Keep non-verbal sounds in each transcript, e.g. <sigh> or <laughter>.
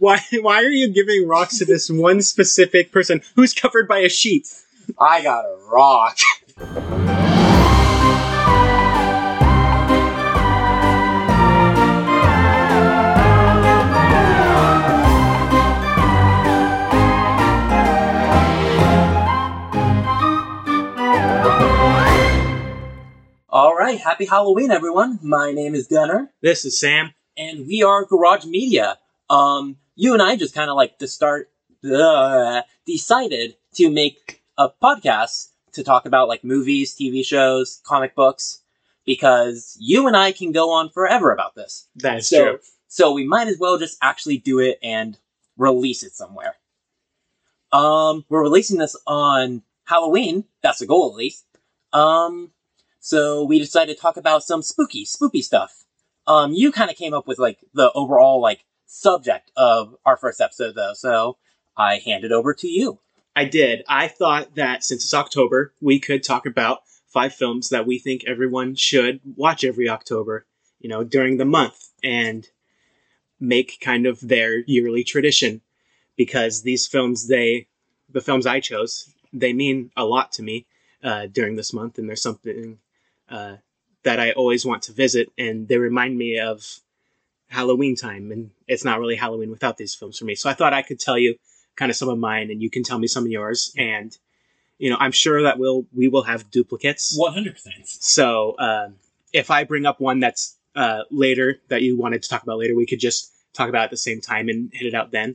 Why why are you giving rocks to this one specific person who's covered by a sheet? I got a rock. All right, happy Halloween, everyone. My name is Gunnar, This is Sam. and we are Garage Media. Um, you and I just kind of like to start uh, decided to make a podcast to talk about like movies, TV shows, comic books, because you and I can go on forever about this. That is So, true. so we might as well just actually do it and release it somewhere. Um, we're releasing this on Halloween. That's the goal, at least. Um, so we decided to talk about some spooky, spooky stuff. Um, you kind of came up with like the overall like subject of our first episode, though. So I hand it over to you. I did. I thought that since it's October, we could talk about five films that we think everyone should watch every October, you know, during the month and make kind of their yearly tradition because these films they the films I chose, they mean a lot to me uh, during this month and there's something uh, that I always want to visit and they remind me of Halloween time and it's not really Halloween without these films for me. So I thought I could tell you kind of some of mine and you can tell me some of yours and you know i'm sure that we'll we will have duplicates One hundred percent. so um, if i bring up one that's uh, later that you wanted to talk about later we could just talk about it at the same time and hit it out then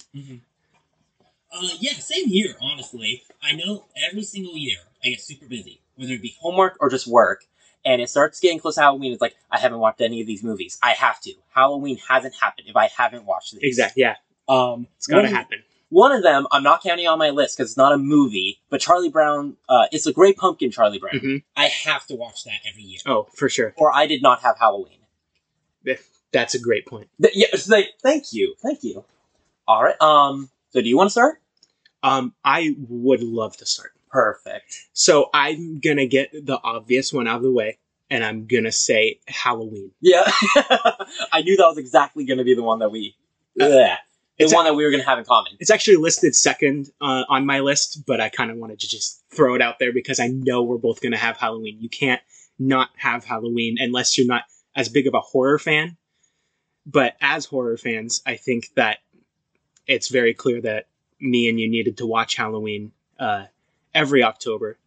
Uh, yeah, same here, honestly. I know every single year I get super busy, whether it be Homework or just work, and it starts getting close to Halloween. It's like I haven't watched any of these movies. I have to. Halloween hasn't happened if I haven't watched these. exactly yeah Um, it's gotta one- happen One of them I'm not counting on my list because it's not a movie, but Charlie Brown. Uh, it's a Great Pumpkin, Charlie Brown. Mhm. I have to watch that every year. oh for sure Or I did not have Halloween. that's a great point Th- yeah, like, thank you, thank you. All right. Um. So do you want to start? um i would love to start Perfect. so i'm gonna get the obvious one out of the way and i'm gonna say halloween Yeah. <laughs> I knew that was exactly to be the one that we. Uh. The one that we were to have in common. It's actually listed second uh, on my list, but I kind of wanted to just throw it out there because I know we're both to have Halloween. You can't not have Halloween unless you're not as big of a horror fan. But as horror fans, I think that it's very clear that me and you needed to watch Halloween uh, every October.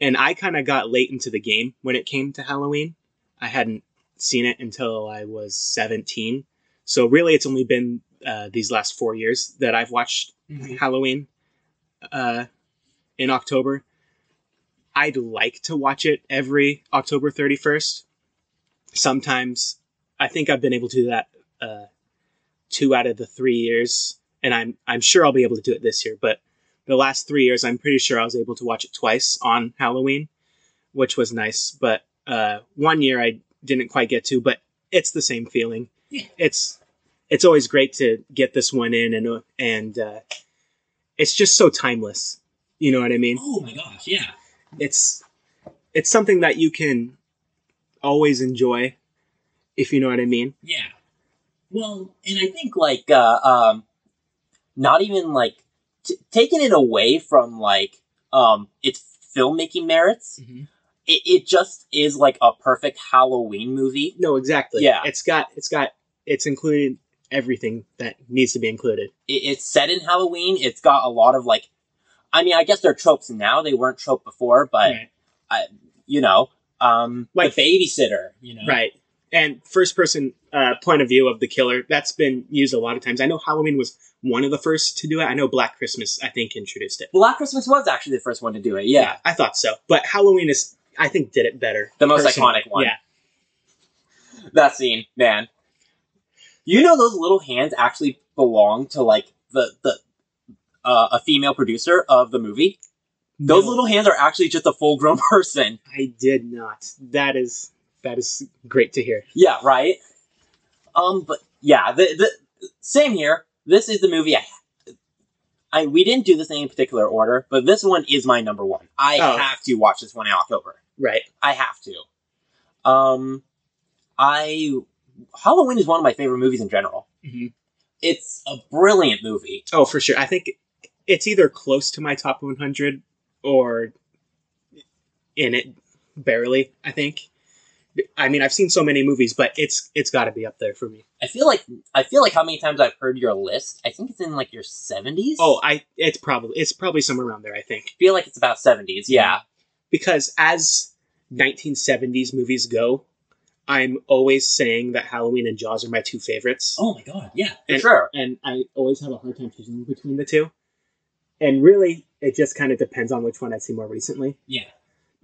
And I kind of got late into the game when it came to Halloween. I hadn't seen it until I was 17. So really, it's only been uh, these last four years that I've watched Halloween uh, in October. I'd like to watch it every October 31st. Sometimes I think I've been able to do that uh, two out of the three years, and I'm I'm sure I'll be able to do it this year. But the last three years, I'm pretty sure I was able to watch it twice on Halloween, which was nice. But uh, one year I didn't quite get to, but it's the same feeling. Yeah. It's it's always great to get this one in, and and uh, it's just so timeless. You know what I mean? Oh my gosh, yeah. It's it's something that you can always enjoy, if you know what I mean. Yeah. Well, and I I think like uh, um, not even like t- taking it away from like um its filmmaking merits. It, it just is like a perfect Halloween movie. No, exactly. Yeah. it's got it's got it's included everything that needs to be included. It, it's set in Halloween. It's got a lot of like, I mean, I guess they're tropes now. They weren't trope before, but right. you know, um, Like- the babysitter. You know, right. And first person uh, point of view of the killer that's been used a lot of times. I know Halloween was one of the first to do it. I know Black Christmas I think introduced it. Black Christmas was actually the first one to do it. Yeah, I thought so. But Halloween is I think did it better. the most personally. iconic one. Yeah. that scene, man. You know those little hands actually belong to like the the uh, a female producer of the movie. Those No, little hands are actually just a full grown <laughs> person. I did not. That is that is great to hear. Yeah, right. Um, but yeah, the the same here. This is the movie I. I we didn't do this in any particular order, but this one is my number one. I Oh. have to watch this one in October. Right. I have to. Um, I Halloween is one of my favorite movies in general. Mhm. It's a brilliant movie. Oh, for sure. I think it's either close to my top 100 or in it barely. I think. I mean, I've seen so many movies, but it's it's got to be up there for me. I feel like I feel like how many times I've heard your list. I think it's in like your seventies. Oh, I it's probably it's probably somewhere around there. I think I feel like it's about seventies. Yeah. because as 1970s movies go, I'm always saying that Halloween and Jaws are my two favorites. Oh my god, yeah. for And- sure. and I always have a hard time choosing between the two. And really, it just kind of depends on which one I've seen more recently. Yeah.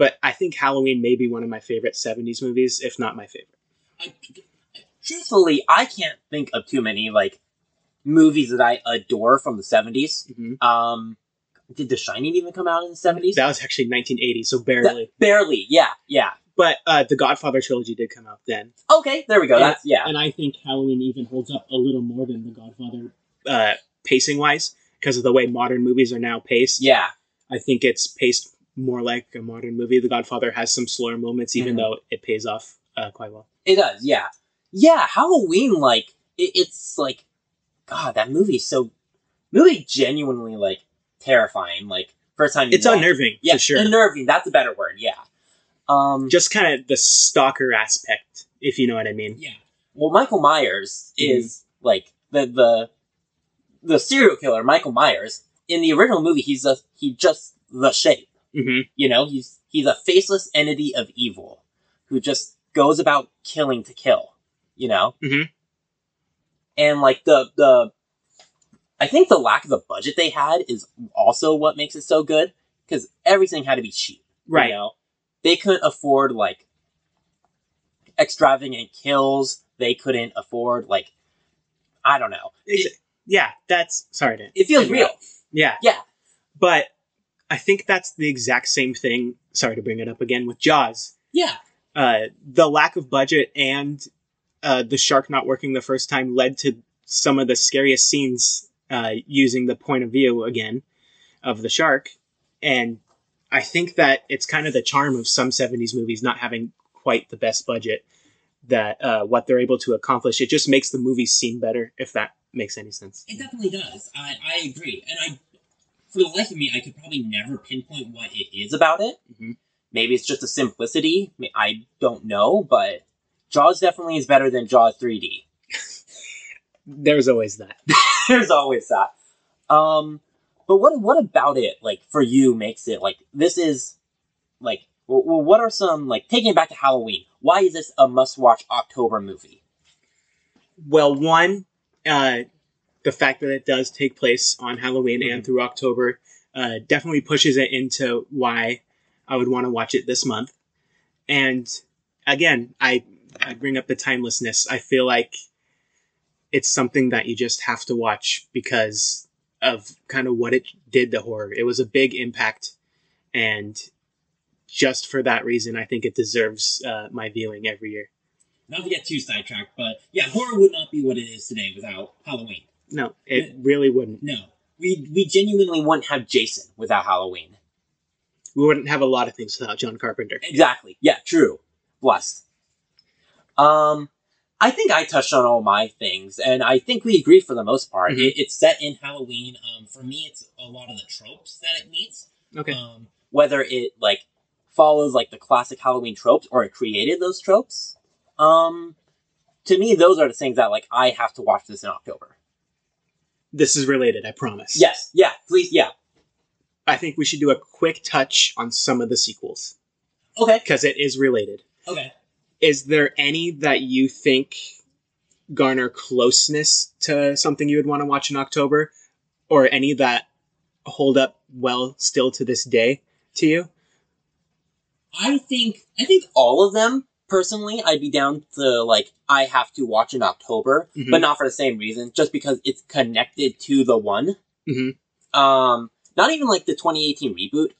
But I think Halloween may be one of my favorite 70s movies, if not my favorite. I, Truthfully, I can't think of too many like movies that I adore from the 70s. Mhm. Um, did The Shining even come out in the seventies? That was actually 1980, so barely. Barely. Yeah. Yeah. But uh, the Godfather trilogy did come out then. Okay. There we go. Yeah. That's yeah. And I think Halloween even holds up a little more than the Godfather uh, pacing wise, because of the way modern movies are now paced. Yeah. I think it's paced more like a modern movie. The Godfather has some slower moments, even Mhm. though it pays off uh, quite well. It does, yeah. Yeah, Halloween, like, it, it's like, God, that movie's so, movie genuinely, like, terrifying. Like, first time It's unnerving, Yeah, for sure. unnerving, that's a better word, yeah. Um, Just kind of the stalker aspect, if you know what I mean. yeah. well, Michael Myers Mm-hmm. is, like, the, the, the serial killer, Michael Myers, in the original movie, he's a, he just the shape. Hmm You know, he's he's a faceless entity of evil who just goes about killing to kill. You know, Mhm. and like the the, I think the lack of the budget they had is also what makes it so good because everything had to be cheap. you Right. know? they couldn't afford like extravagant kills. They couldn't afford like, I don't know. Ex- yeah, that's sorry to It feels real. Yeah. Yeah. But I think that's the exact same thing. Sorry to bring it up again with Jaws. Yeah. Uh, the lack of budget and uh, the shark not working the first time led to some of the scariest scenes uh, using the point of view again of the shark. And I think that it's kind of the charm of some 70s movies not having quite the best budget that uh, what they're able to accomplish. It just makes the movies seem better, if that makes any sense. It definitely does. I, I agree. And I, for the life of me, I could probably never pinpoint what it is. is about it. Mhm. Maybe it's just a simplicity. I- I don't know, but Jaws definitely is better than Jaws 3D. <laughs> There's always that. <laughs> There's always that. Um, but what what about it like for you makes it like this is like well, well, what are some like taking it back to Halloween? Why is this a must watch October movie? Well, one, uh, the fact that it does take place on Halloween and Mhm. through October uh, definitely pushes it into why I would want to watch it this month. And again, I I bring up the timelessness. I feel like it's something that you just have to watch because of kind of what it did to horror. It was a big impact, and just for that reason, I think it deserves uh, my viewing every year. Not to get too sidetracked, but yeah, horror would not be what it is today without Halloween. No, it really wouldn't. No. We we genuinely wouldn't have Jason without Halloween. we wouldn't have a lot of things without John Carpenter. Exactly. Yeah, true. Blessed. Um, I think I touched on all my things, and I think we agree for the most part. Mhm. It, it's set in In Halloween, um, for me, it's a lot of the tropes that it meets. Okay. Um, whether it like follows like the classic Halloween tropes or it created those tropes. Um, to me, those are the things that like I have to watch this in October. This is related, I promise. Yes. Yeah. Please. Yeah. I think we should do a quick touch on some of the sequels Okay. because it is related. okay. Is there any that you think garner closeness to something you would want to watch in October, or any that hold up well still to this day to you? I think I think all of them personally, I'd be down to like I have to watch in October, Mhm. but not for the same reason, just because it's connected to the one. Mhm. Um, not even like the 2018 reboot.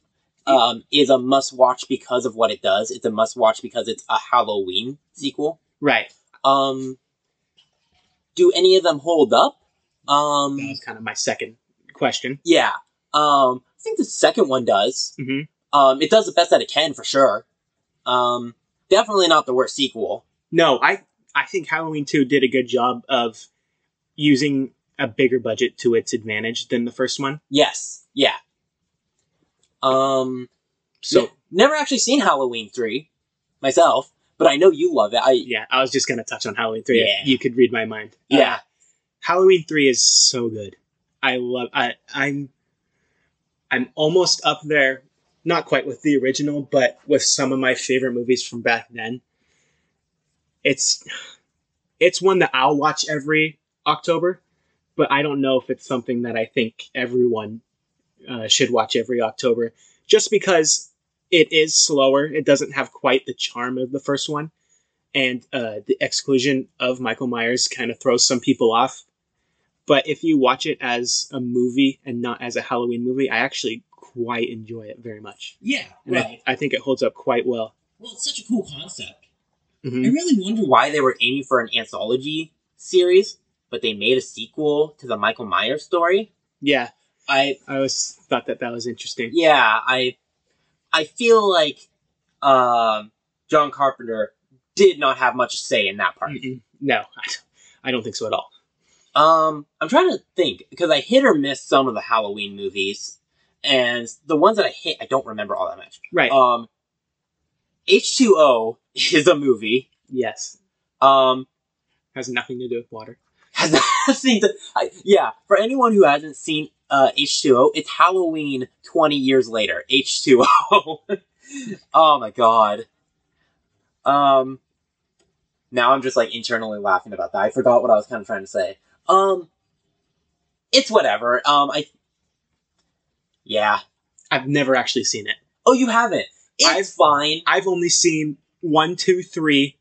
Um, is a must watch because of what it does. It's a must watch because it's a Halloween sequel. Right. Um, do any of them hold up? That Um, was kind of my second question. yeah. Um, I think the second one does. Mhm. Um, it does the best that it can for sure. Um, definitely not the worst sequel. No, I I think Halloween 2 did a good job of using a bigger budget to its advantage than the first one. Yes. Yeah. Um. So never actually seen Halloween three myself, but I know you love it. I yeah, I was just gonna touch on Halloween three. Yeah. You could read my mind. Uh, yeah. Halloween three is so good. I love. I I'm I'm almost up there, not quite with the original, but with some of my favorite movies from back then. It's it's one that I'll watch every October, but I don't know if it's something that I think everyone uh, should watch every October, just because it is slower. It doesn't have quite the charm of the first one, and uh, the exclusion of Michael Myers kind of throws some people off. But if you watch it as a movie and not as a Halloween movie, I actually quite enjoy it very much. Yeah, And right. I, I think it holds up quite well. Well, it's such a cool concept. Mhm. I really wonder Why they were aiming for an anthology series, but they made a sequel to the Michael Myers story. Yeah, I I always thought that that was interesting. yeah, I I feel like um, John Carpenter did not have much to say in that part. Mm-mm. No, I don't, I don't think so at all. Um, I'm trying to think because I hit or miss some of the Halloween movies, and the ones that I hit, I don't remember all that much. Right. Um, H2O <laughs> is a movie. yes. Um, Has nothing to do with water. has <laughs> nothing to. I, yeah, for anyone who hasn't seen uh, H2O, it's Halloween 20 years later. H2O. <laughs> oh my god. Um, now I'm just like internally laughing about that. I forgot what I was kind of trying to say. Um, it's whatever. Um, I. Yeah. I've never actually seen it. Oh, you haven't. It's I've- fine. I've only seen one, two, three,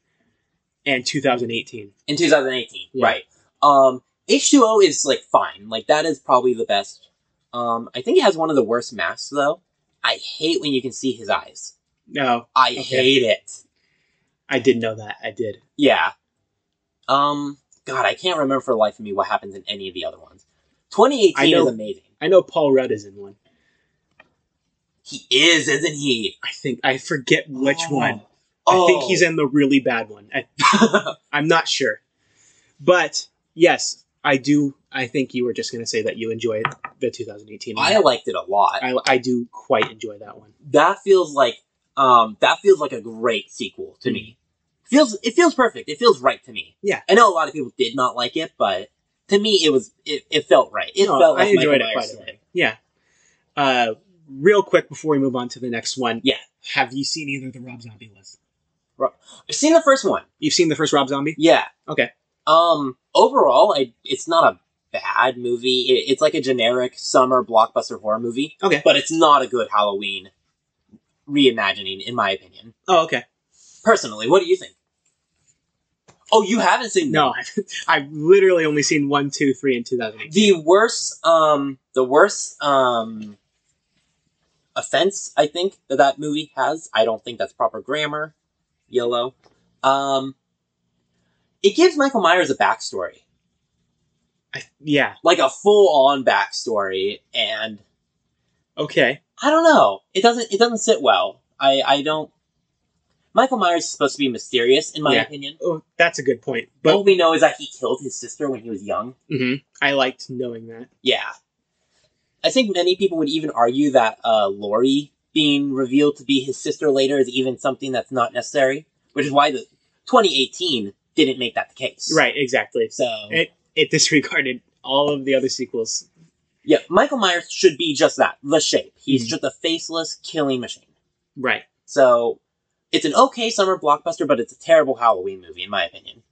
and 2018. in 2018 Yeah. right um h2o is like fine like that is probably the best um i think it has one of the worst masks though i hate when you can see his eyes No, i Okay. hate it I didn't know that. I did. yeah um god i can't remember for the life of me what happens in any of the other ones 2018 know- is amazing I know Paul Rudd is in one. He is isn't he I think I forget which Oh. one. oh I think he's in the really bad one. I, <laughs> I'm not sure, but yes, I do. I think you were just going to say that you enjoyed the 2018 one. i liked it a lot I, I do quite enjoy that one. that feels like um that feels like a great sequel to me. Feels it feels perfect. It feels right to me. Yeah. I know a lot of people did not like it, but to me it was it, it felt right. It No, felt like I enjoyed Michael it Myers' quite a bit. Yeah. Uh, real quick before we move on to the next one. Yeah. Have you seen either of the Rob Zombie lists? I've seen the first one. You've seen the first Rob Zombie? Yeah. Okay. Um overall I it's not a bad movie. It, it's like a generic summer blockbuster horror movie. Okay. But it's not a good Halloween reimagining in my opinion. Oh, okay. Personally, what do you think? Oh, you haven't seen No, I've, <laughs> I've literally only seen one, two, three, and 2008. the worst um the worst um offense i think that that movie has i don't think that's proper grammar yellow um it gives michael myers a backstory I, yeah. like a full-on backstory and Okay. i don't know it doesn't it doesn't sit well i i don't michael myers is supposed to be mysterious in my Yeah. opinion Oh, that's a good point. but all we know is that he killed his sister when he was young mhm, I liked knowing that. Yeah. I think many people would even argue that uh, Laurie being revealed to be his sister later is even something that's not necessary, which is why the 2018 didn't make that the case. Right. Exactly. So, It it disregarded all of the other sequels. yeah, Michael Myers should be just that the shape. He's Mhm. just a faceless killing machine. Right. So, it's an okay summer blockbuster, but it's a terrible Halloween movie, in my opinion.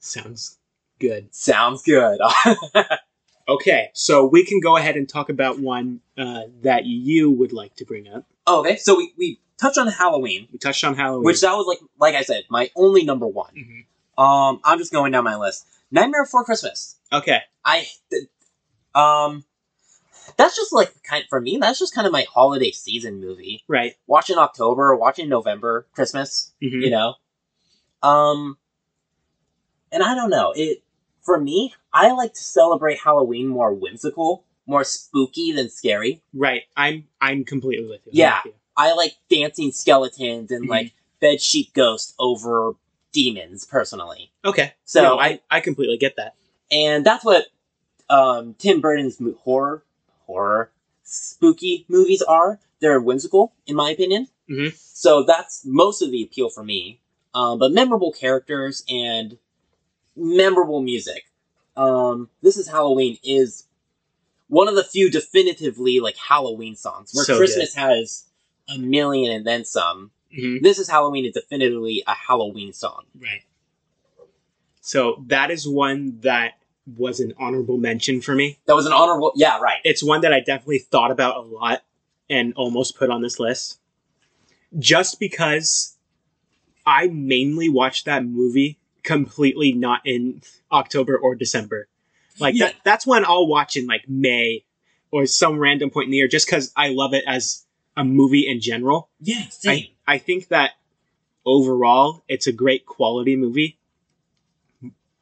Sounds good. Sounds good. <laughs> Okay, so we can go ahead and talk about one uh, that you would like to bring up. okay, so we, we touched on Halloween, We touched on Halloween. which that was like like I said, my only number one. Mhm. Um, I'm just going down my list. Nightmare Before Christmas. Okay. I, th- um, that's just like kind for me. That's just kind of my holiday season movie. Right. Watch in October, watch in November, Christmas. Mhm. You know, um, and I don't know. It for me. I like to celebrate Halloween more whimsical, more spooky than scary. Right. I'm I'm completely with you. I'm Yeah. with you. I like dancing skeletons and Mhm. like bed sheet ghosts over demons personally. Okay. So No, I I completely get that. and that's what um, Tim Burton's horror, horror, spooky movies are. They're whimsical, in my opinion. Mhm. So that's most of the appeal for me. Um, but memorable characters and memorable music. Um, this is Halloween is one of the few definitively like Halloween songs where So Christmas has a million and then some. Mhm. This is Halloween is definitively a Halloween song. Right. So that is one that was an honorable mention for me. That was an honorable. Yeah, right. It's one that I definitely thought about a lot and almost put on this list. Just because I mainly watched that movie completely not in October or December. Like Yeah. that that's when I'll watch in like May or some random point in the year just cuz I love it as a movie in general. Yeah, same. I, I think that overall it's a great quality movie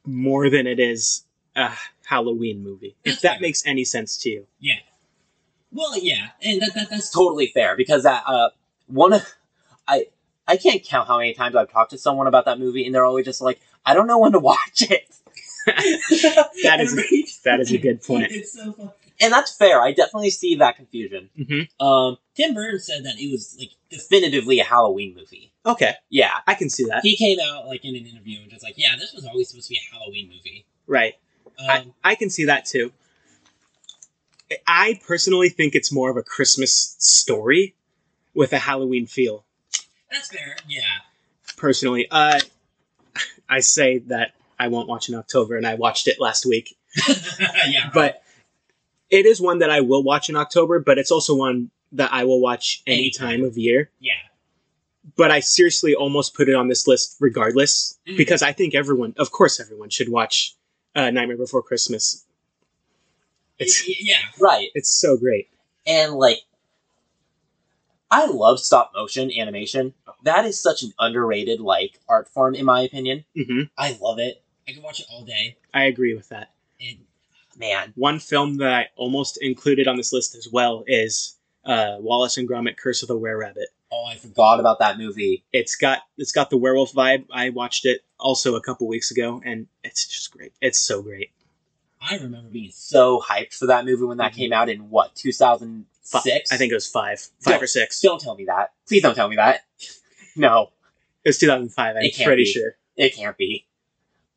more than it is a Halloween movie. That's if that fair. makes any sense to you. yeah. Well, yeah, and that, that that's totally fair because that uh one of I I can't count how many times I've talked to someone about that movie and they're always just like I don't know when to watch it. <laughs> That is- Every <laughs> that is a good point. It's so fun. And that's fair. I definitely see that confusion. hmm Um Tim Burton said that it was like definitively a Halloween movie. Okay, Yeah. I can see that. he came out like in an interview and just like, yeah, this was always supposed to be a Halloween movie. Right. Um, I, I can see that too. I personally think it's more of a Christmas story with a Halloween feel. That's fair. Yeah. Personally, uh, I say that I won't watch in October, and I watched it last week. <laughs> yeah. But it is one that I will watch in October, but it's also one that I will watch any Anytime. time of year. yeah. But I seriously almost put it on this list regardless, Mhm. because I think everyone, of course, everyone should watch uh, Nightmare Before Christmas. It's Y- y- yeah. Right. it's so great. And like I love stop motion animation. That is such an underrated like art form in my opinion. hmm I love it. I can watch it all day. I agree with that. And Man. One film that I almost included on this list as well is uh, Wallace and Gromit: Curse of the Were Rabbit. Oh, I forgot about that movie. It's got it's got the werewolf vibe. I watched it also a couple weeks ago, and it's just great. It's so great. I remember being So hyped for that movie when that Mhm. came out in what, 2006? I think it was five, five Don't- or six. Don't tell me that. Please don't tell me that. No, It was 2005. I'm It pretty be. sure. it can't be.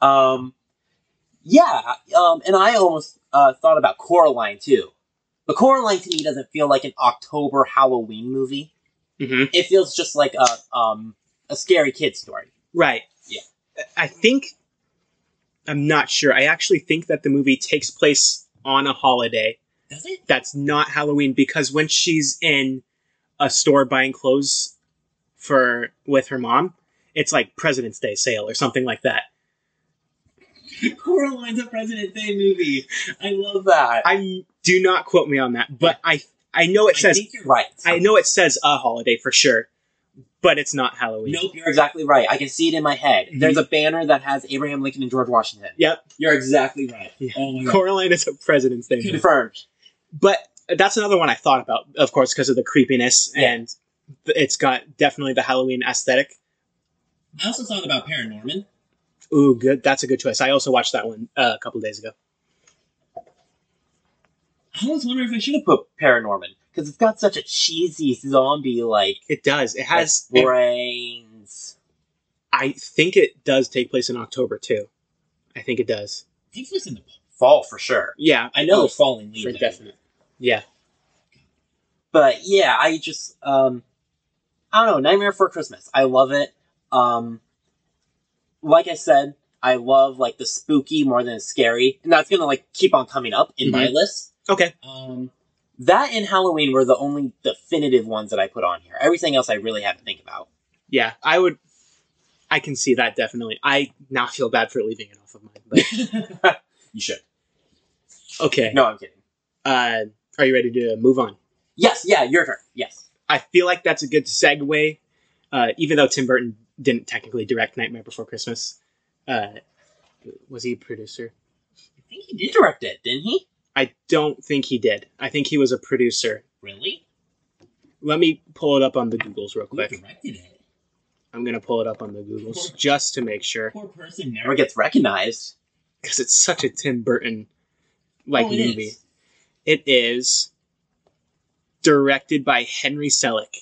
Um, yeah, um, and I almost uh, thought about Coraline too. But Coraline to me doesn't feel like an October Halloween movie. hmm It feels just like a um a scary kid story. Right. Yeah. I think I'm not sure. I actually think that the movie takes place on a holiday Does it? that's not Halloween because when she's in a store buying clothes for with her mom, it's like President's Day sale or something like that. <laughs> Coraline's a President's Day movie. I love That I do not quote me on that, but I I know it I says think you're right. I know it says a holiday for sure, but it's not Halloween. Nope, You're exactly right. I can see it in my head. Mhm. There's a banner that has Abraham Lincoln and George Washington. Yep. You're exactly right. Yeah. Oh. Coraline is a President's Day. movie. Confirmed. but that's another one I thought about, of course, because of the creepiness Yeah. and it's got definitely the Halloween aesthetic. I also thought about Paranorman. Ooh, good. That's a good choice. I also watched that one uh, a couple days ago. I was wondering if I should have. Put Paranorman because it's got such a cheesy zombie like It does. It has. like, it- brains. I think it does take place in October too. I think it does. Takes place in the. Fall for sure. Yeah, I know oh, it's falling leaves. for definite. Yeah, But yeah, I just um I don't know, Nightmare Before Christmas. I love it. Um like I said, I love like the spooky more than the scary. And that's gonna like keep on coming up in my list. okay. Um, That and Halloween were the only definitive ones that I put on here. Everything else I really had to think about. Yeah, I would. I can see that definitely. I now feel bad for leaving it off of mine, but <laughs> You should. okay. No, I'm kidding. Uh, are you ready to move on? Yes, yeah, your turn. Yes. I feel like that's a good segue, uh, even though Tim Burton didn't technically direct Nightmare Before Christmas. Uh, was he a producer? I think he did direct it, didn't he? I don't think he did. I think he was a producer. really? Let me pull it up on the Googles real Who quick. directed it? I'm gonna pull it up on the Googles just to make sure. Poor person Never never gets recognized. because it's such a Tim Burton like Oh, it movie. is. It is directed by Henry Selick.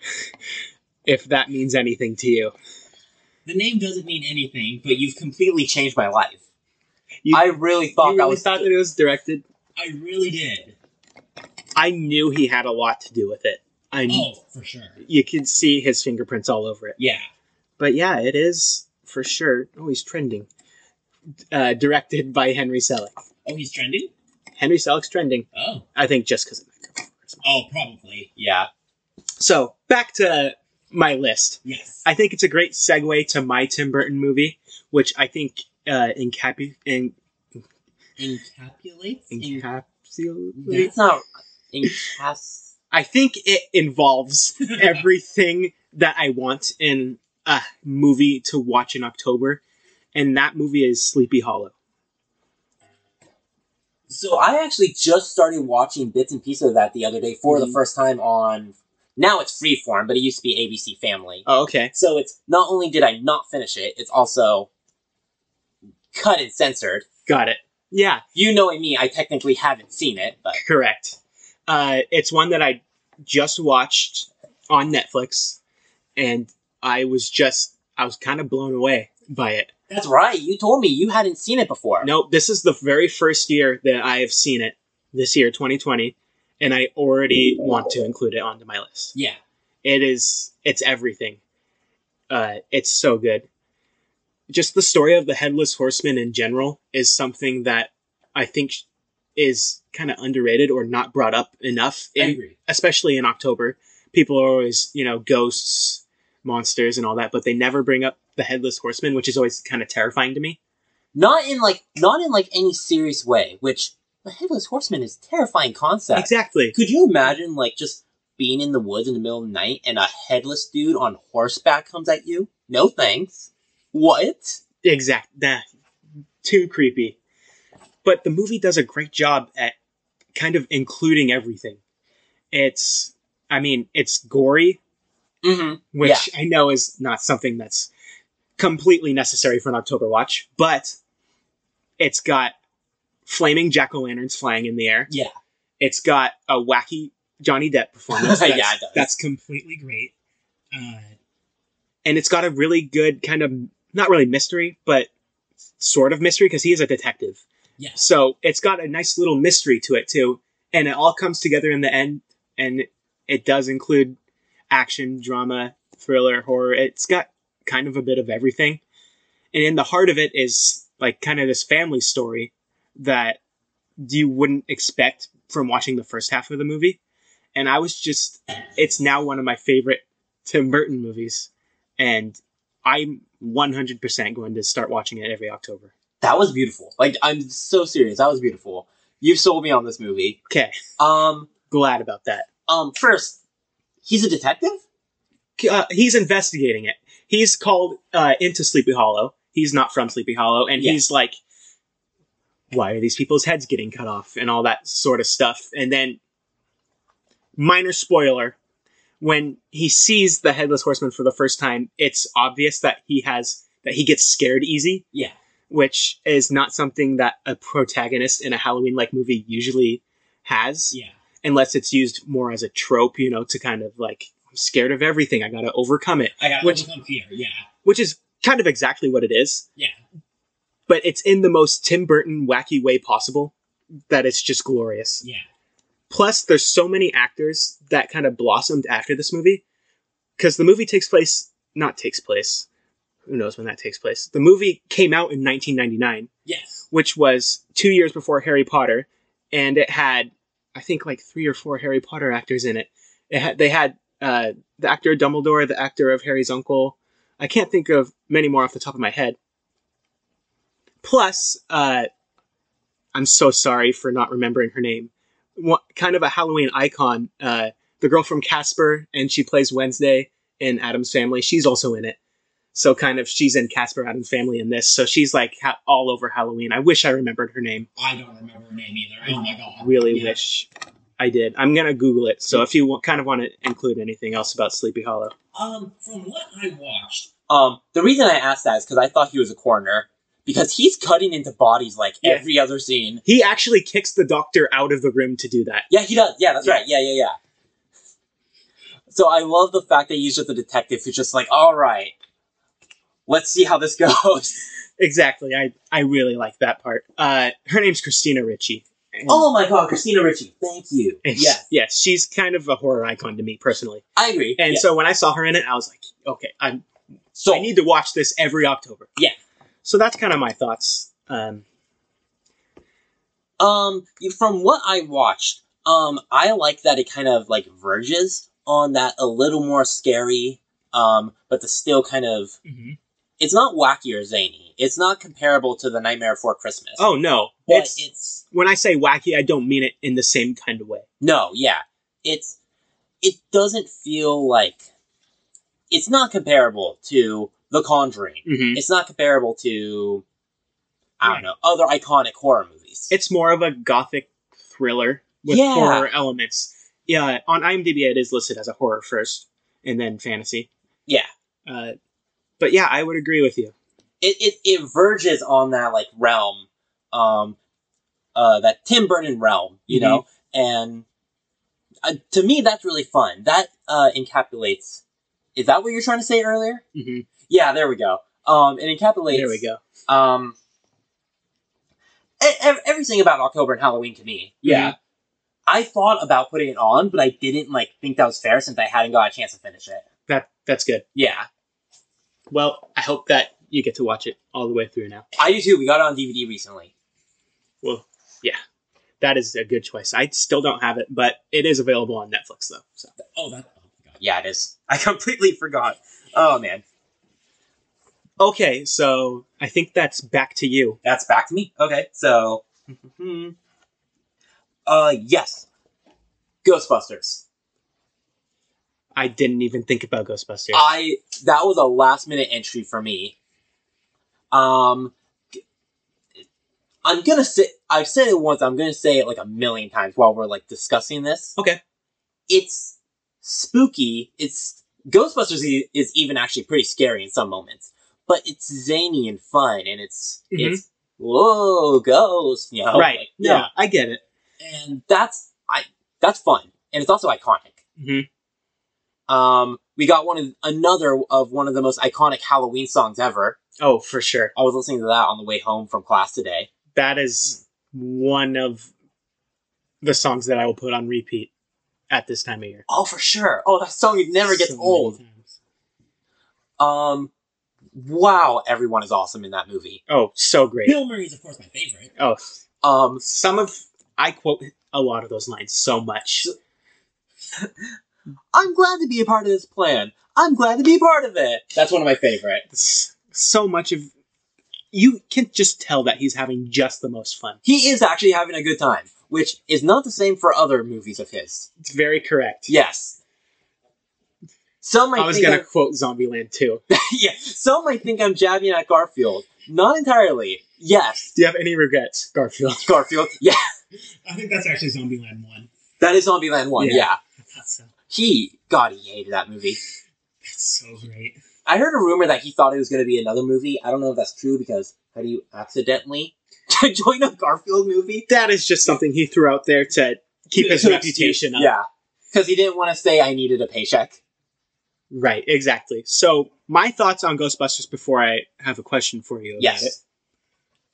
<laughs> if that means anything to you. The name doesn't mean anything, but you've Completely changed my life. You, I really thought you that really was thought that it was directed. I really did. I knew he had a lot to do with it. I Oh, for sure. you can see his fingerprints all over it. Yeah. But yeah, it is for sure. Oh, he's trending. Uh, directed by Henry Selick. Oh, he's trending. Henry Selick's trending. Oh. I think just because of microphone. Oh, probably. yeah. So back to my list. Yes. I think it's a great segue to my Tim Burton movie, which I think uh, encapu- en- Encapsulates. En- encapsulates. It's not encast. I think it involves <laughs> everything that I want in a movie to watch in October, and that movie is Sleepy Hollow. So I actually just started watching bits and pieces of that the other day for Mhm. the first time on. Now it's Freeform, but it used to be ABC Family. Oh, okay. So it's not only did I not finish it, it's also cut and censored. Got it. Yeah, You knowing me, I technically haven't seen it, but correct. Uh, it's one that I just watched on Netflix, and I was just I was kind of blown away by it. That's right. You told me you hadn't seen it before. Nope, this is the very first year that I have seen it. This year, 2020, and I already want to include it onto my list. yeah. It is it's everything. Uh, it's so good. Just the story of the headless horseman in general is something that I think is kind of underrated or not brought up enough in especially in October. People are always, you know, ghosts, monsters, and all that, but they never bring up the headless horseman, which is always kind of terrifying to me. Not in like not in like any serious way. Which the headless horseman is a terrifying concept. Exactly. Could you imagine like just being in the woods in the middle of the night and a headless dude on horseback comes at you? No thanks. What? Exact. Nah, too creepy. But the movie does a great job at kind of including everything. It's, I mean, it's gory, Mm-hmm. which I know is not something that's completely necessary for an October watch, but it's got flaming jack o' lanterns flying in the air. Yeah. It's got a wacky Johnny Depp performance. <laughs> Yeah, That's, it does. that's completely great. Uh, and it's got a really good kind of not really mystery, but sort of mystery because he is a detective. Yes. So it's got a nice little mystery to it too, and it all comes together in the end. And it does include action, drama, thriller, horror. It's got kind of a bit of everything, and in the heart of it is like kind of this family story that you wouldn't expect from watching the first half of the movie. And I was just, it's now one of my favorite Tim Burton movies, and I'm 100% going to start watching it every October. That was beautiful. Like I'm so serious. That was beautiful. You sold me on this movie. Okay, Um. glad about that. Um. First, he's a detective. uh, he's investigating it. He's called uh, into Sleepy Hollow. He's not from Sleepy Hollow, and Yeah. he's like, "Why are these people's heads getting cut off?" and all that sort of stuff. And then, minor spoiler: when he sees the headless horseman for the first time, it's obvious that he has that he gets scared easy, Yeah. which is not something that a protagonist in a Halloween-like movie usually has Yeah. Unless it's used more as a trope, you know, to kind of like, I'm scared of everything. I got to overcome it, I got Which- overcome fear. Yeah. which is kind of exactly what it is. Yeah. But it's in the most Tim Burton wacky way possible that it's just glorious. Yeah. Plus, there's so many actors that kind of blossomed after this movie because the movie takes place, not takes place. Who knows when that takes place? The movie came out in 1999 Yes. which was two years before Harry Potter, and it had, I think, like three or four Harry Potter actors in it. It had they had uh, the actor Dumbledore, the actor of Harry's uncle. I can't think of many more off the top of my head. Plus, uh, I'm so sorry for not remembering her name. What, kind of a Halloween icon. Uh, the girl from Casper, and she plays Wednesday in Addams Family. She's also in it. So kind of she's in Casper Addams Family in this. So she's like ha- all over Halloween. I wish I remembered her name. I don't remember her name either. Oh my god. Really Yeah. wish I did. I'm gonna Google it. So if you wa- kind of want to include anything else about Sleepy Hollow, Um, from what I watched, Um, the reason I asked that is because I thought he was a coroner because he's cutting into bodies like Yeah. every other scene. He actually kicks the doctor out of the room to do that. Yeah, he does. Yeah, that's Yeah. right. Yeah, yeah, yeah. So I love the fact that he's just a detective who's just like, all right, let's see how this <laughs> goes. Exactly. I I really like that part. Uh, her name's Christina. And- oh my god, Christina Ricci, thank you. Yeah, yes, she's kind of a horror icon to me personally. I agree. And yeah. so when I saw her in it, I was like, okay, I'm so I need to watch this every October. Yeah. So that's kind of my thoughts. Um, Um, from what I watched, um, I like that it kind of like verges on that a little more scary, um, but the still kind of it's not wacky or zany. It's not comparable to the Nightmare Before Christmas. Oh no, but it's, it's when I say wacky, I don't mean it in the same kind of way. no, yeah, it's it doesn't feel like it's not comparable to The Conjuring. Mm-hmm. It's not comparable to I don't know other iconic horror movies. It's more of a gothic thriller with Yeah. horror elements. Yeah, on IMDb it is listed as a horror first, and then fantasy. Yeah. Uh, but yeah, I would agree with you. it, it, it verges on that like realm, um, uh, that Tim Burton realm, you Mm-hmm. know, and uh, to me that's really fun. That uh, encapsulates. Is that what you're trying to say earlier? hmm Yeah, there we go. Um, it encapsulates. There we go. Um, everything about October and Halloween to me. Yeah. I thought about putting it on, but I didn't like think that was fair since I hadn't got a chance to finish it. That that's good. Yeah, Well, I hope that you get to watch it all the way through now. I do too. We got it on DVD recently. Well, yeah, that is a good choice. I still don't have it, but it is available on Netflix though. So Oh, that. Oh my god. Yeah, it is. <laughs> I completely forgot. Oh man, okay, so I think that's back to you. that's back to me. Okay, so, <laughs> uh, yes, Ghostbusters. I didn't even think about Ghostbusters. I that was a last minute entry for me. Um, I'm gonna say I've said it once. I'm gonna say it like a million times while we're like discussing this. Okay. It's spooky. It's Ghostbusters is even actually pretty scary in some moments, but it's zany and fun, and it's Mhm. it's whoa ghost, you know? right? Like, No, yeah, I get it. And that's I that's fun, and it's also iconic. hmm Um, we got one of another of one of the most iconic Halloween songs ever. Oh, for sure. I was listening to that on the way home from class today. That is one of the songs that I will put on repeat at this time of year. Oh, for sure. Oh, that song never gets So old. times. Um, wow, everyone is awesome in that movie. Oh, so great. Bill Murray is, of course, my favorite. Oh, Um, some of I quote a lot of those lines so much. I'm glad to be a part of this plan. I'm glad to be part of it. That's one of my favorites. So much of you can just tell that he's having just the most fun. He is actually having a good time, which is not the same for other movies of his. It's very correct. Yes. Some might I was gonna I'm- quote Zombieland too. <laughs> yeah, some might think I'm jabbing at Garfield. Not entirely. Yes, Do you have any regrets, Garfield? Garfield. Yeah, I think that's actually Zombieland 1. that is Zombieland 1. Yeah. Yeah. I thought so. He, God, he hated that movie. That's so great. I heard a rumor that he thought it was going to be another movie. I don't know if that's true because how do you accidentally <laughs> join a Garfield movie? That is just something he threw out there to keep his <laughs> reputation up. Yeah. Because he didn't want to say I needed a paycheck. Right, exactly. So my thoughts on Ghostbusters before I have a question for you about Yes. it.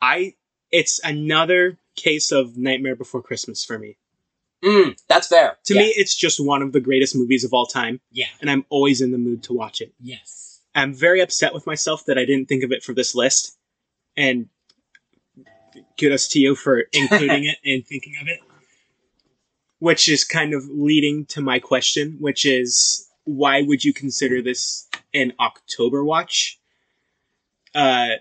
I it's another case of Nightmare Before Christmas for me. Mm, that's fair. To Yeah. me, it's just one of the greatest movies of all time, Yeah. and I'm always in the mood to watch it. Yes. I'm very upset with myself that I didn't think of it for this list, and kudos to you for <laughs> including it and thinking of it. Which is kind of leading to my question, which is why would you consider this an October watch? Uh,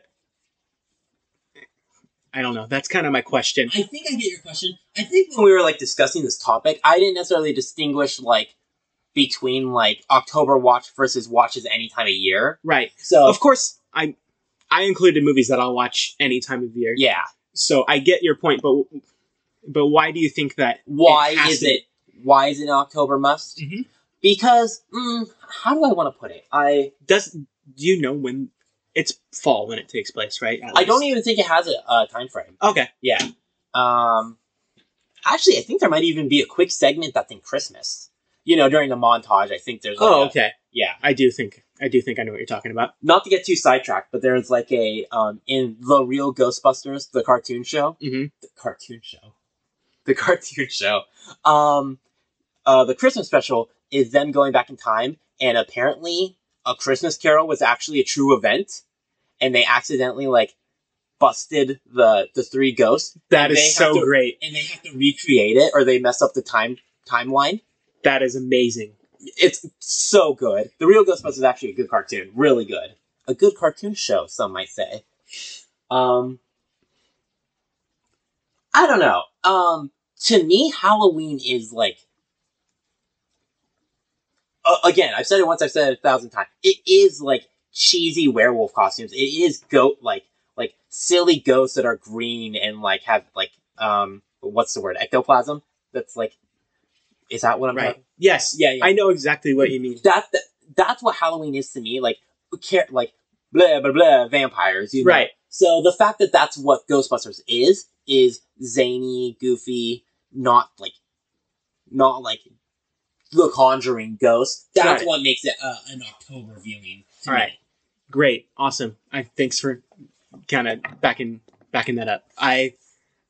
I don't know. That's kind of my question. I think I get your question. I think when we were like discussing this topic, I didn't necessarily distinguish like between like October watch versus watches any time of year. Right. So Of course, I I included movies that I'll watch any time of year. yeah, So I get your point, but but why do you think that? why has is to- it why is it an October must? Mhm. Because mm, how do I want to put it? I Does do you know when it's fall when it takes place, right? At I don't even think it has a uh, time frame. Okay. Yeah. Um, actually, I think there might even be a quick segment that's in Christmas. You know, during the montage, I think there's. Like Oh, a- okay. Yeah. I do think I do think I know what you're talking about. Not to get too sidetracked, but there's like a um in the real Ghostbusters, the cartoon show. Mhm. The cartoon show. The <laughs> cartoon show. Um, uh, the Christmas special is them going back in time, and apparently, a Christmas Carol was actually a true event, and they accidentally like busted the the three ghosts That is so to- great. And they have to recreate. it or they mess up the time timeline. That is amazing. It's so good. The real Ghostbusters is actually a good cartoon. Really good. A good cartoon show, some might say. Um I don't know. Um to me Halloween is like uh, again, I've said it once, I've said it a thousand times. It is like cheesy werewolf costumes. It is goat like like silly ghosts that are green and like have like um what's the word ectoplasm that's like is that what i'm Right. talking Yes. yeah yeah I know exactly what you mean. that, that that's what halloween is to me like care like blah blah blah vampires you know? Right. so the fact that that's what ghostbusters is is zany goofy not like not like the conjuring ghost That's it. what makes it uh, an October viewing. To All right. me. Great. Awesome. I thanks for kind of backing backing that up. I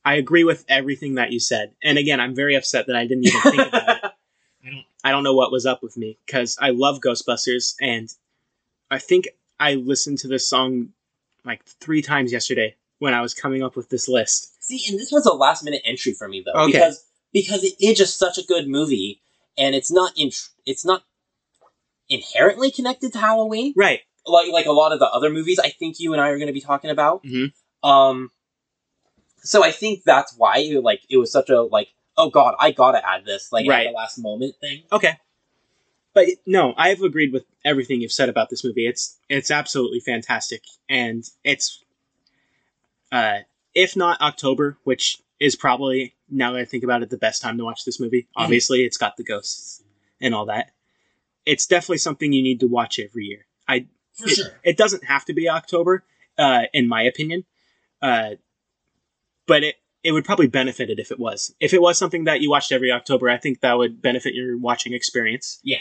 I agree with everything that you said. And again, I'm very upset that I didn't even think about it. <laughs> I don't. I don't know what was up with me because I love Ghostbusters and I think I listened to this song like three times yesterday when I was coming up with this list. See, and this was a last minute entry for me though, Okay. because because it is just such a good movie, and it's not in it's not inherently connected to Halloween, Right. like like a lot of the other movies. I think you and I are going to be talking about. Mhm. Um, so I think that's why it, like it was such a like oh god, I gotta add this like Right. at the last moment thing. Okay. But no, I've agreed with everything you've said about this movie. It's it's absolutely fantastic, and it's, uh, if not October, which is probably now that I think about it, the best time to watch this movie. Obviously, it's got the ghosts and all that. It's definitely something you need to watch every year. I For it, sure. it doesn't have to be October, uh, in my opinion, uh, but it it would probably benefit it if it was. If it was something that you watched every October, I think that would benefit your watching experience. Yeah.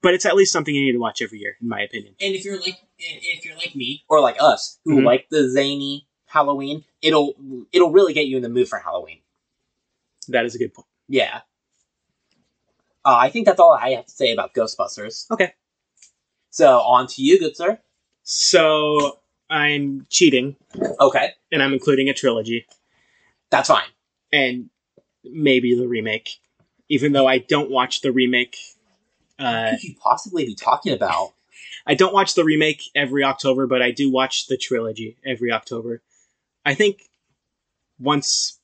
But it's at least something you need to watch every year, in my opinion. And if you're like, if you're like me, Or like us who Mhm. like the zany Halloween, it'll it'll really get you in the mood for Halloween. That is a good point. Yeah. Uh, I think that's all I have to say about Ghostbusters. Okay. So on to you, good sir. So I'm cheating, Okay, and I'm including a trilogy that's fine. and maybe the remake, even though I don't watch the remake. What Uh, could you possibly be talking about? I don't watch the remake every October, but I do watch the trilogy every October. I think once.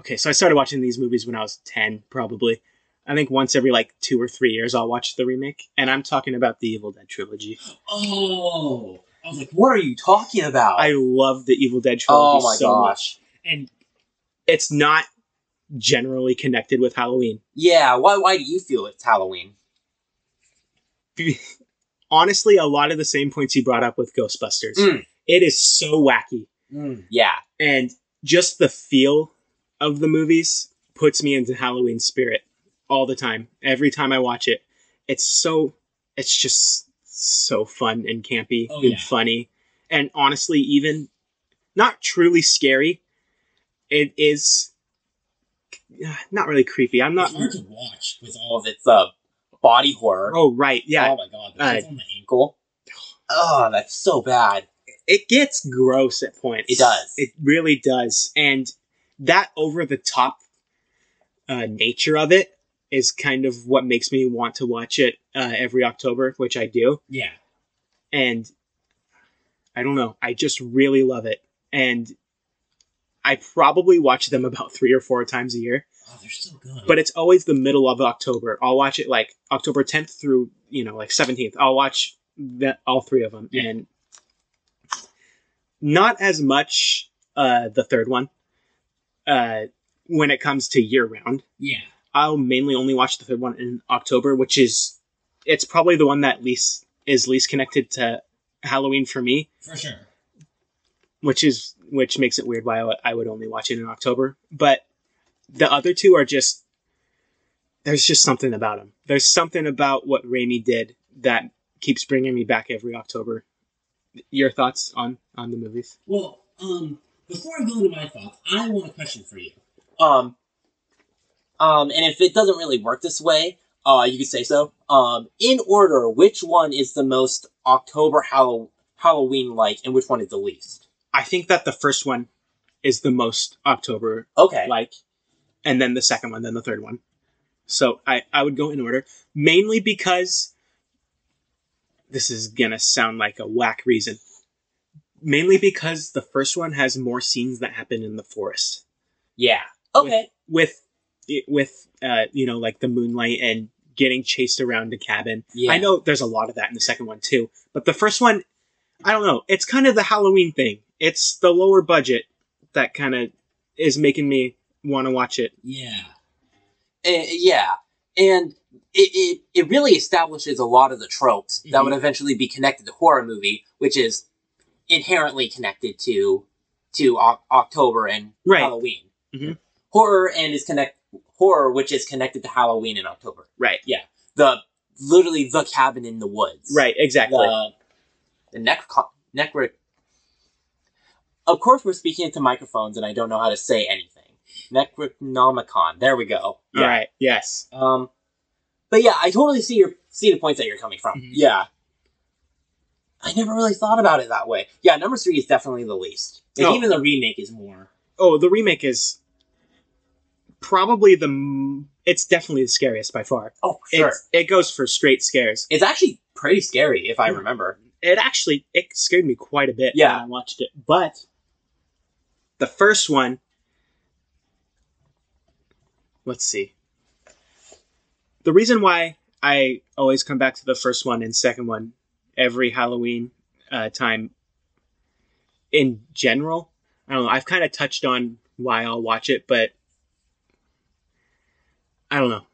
Okay, so I started watching these movies when I was 10, probably. I think once every like two or three years I'll watch the remake. And I'm talking about the Evil Dead trilogy. <gasps> oh, I was like, What are you talking about? I love the Evil Dead trilogy oh my so much. gosh. And it's not generally connected with Halloween. Yeah, why why do you feel it's Halloween? <laughs> Honestly, a lot of the same points you brought up with Ghostbusters. Mm. It is so wacky. Yeah. and just the feel of the movies puts me into Halloween spirit all the time. Every time I watch it, it's so it's just so fun and campy Oh, and yeah. funny. And honestly, even not truly scary, it is <sighs> not really creepy. I'm not it's hard to watch with all of its uh body horror. Oh right, yeah. Oh my god, the Uh, on the ankle. Oh, that's so bad. It gets gross at points. It does. It really does. And that over the top uh, nature of it is kind of what makes me want to watch it uh, every October, which I do. Yeah. And I don't know. I just really love it. And I probably watch them about three or four times a year, Oh, they're so good. but it's always the middle of October. I'll watch it like October 10th through, you know, like 17th. I'll watch that, all three of them. Yeah. And not as much uh, the third one uh, when it comes to year round. yeah. I'll mainly only watch the third one in October, which is it's probably the one that least is least connected to Halloween for me, For sure. which is which makes it weird why I would- only watch it in October. But the other two are just there's just something about them. There's something about what Raimi did that keeps bringing me back every October. Your thoughts on on the movies? Well, um, before I go into my thoughts, I want a question for you. Um, um, and if it doesn't really work this way, uh, you could say so. Um, in order, which one is the most October Hallow- Halloween like, and which one is the least? I think that the first one is the most October Okay. like, and then the second one, then the third one. So I, I would go in order, mainly because this is gonna sound like a whack reason. Mainly because the first one has more scenes that happen in the forest Yeah. Okay. with with uh, you know like the moonlight and getting chased around a cabin. Yeah. I know there's a lot of that in the second one too, but the first one, I don't know. It's kind of the Halloween thing. It's the lower budget that kind of is making me want to watch it. Yeah. Uh, yeah, and it, it it really establishes a lot of the tropes that would eventually be connected to horror movie, which is inherently connected to to o- October and Right. Halloween. Mhm. Horror and is connect horror, which is connected to Halloween in October. Right. Yeah. The literally the cabin in the woods. Right. Exactly. The the necro necro. Of course, we're speaking into microphones, and I don't know how to say anything. Necronomicon. There we go. All right. Yes. Um, but yeah, I totally see your see the points that you're coming from. Mhm. Yeah. I never really thought about it that way. Yeah, number three is definitely the least. And Oh. even the remake is more. Oh, the remake is probably the. m- It's definitely the scariest by far. Oh, sure. It's, it goes for straight scares. It's actually pretty scary if I Hmm. remember. It actually it scared me quite a bit Yeah. when I watched it. But the first one, let's see. The reason why I always come back to the first one and second one every Halloween uh, time, in general, I don't know. I've kind of touched on why I'll watch it, but I don't know.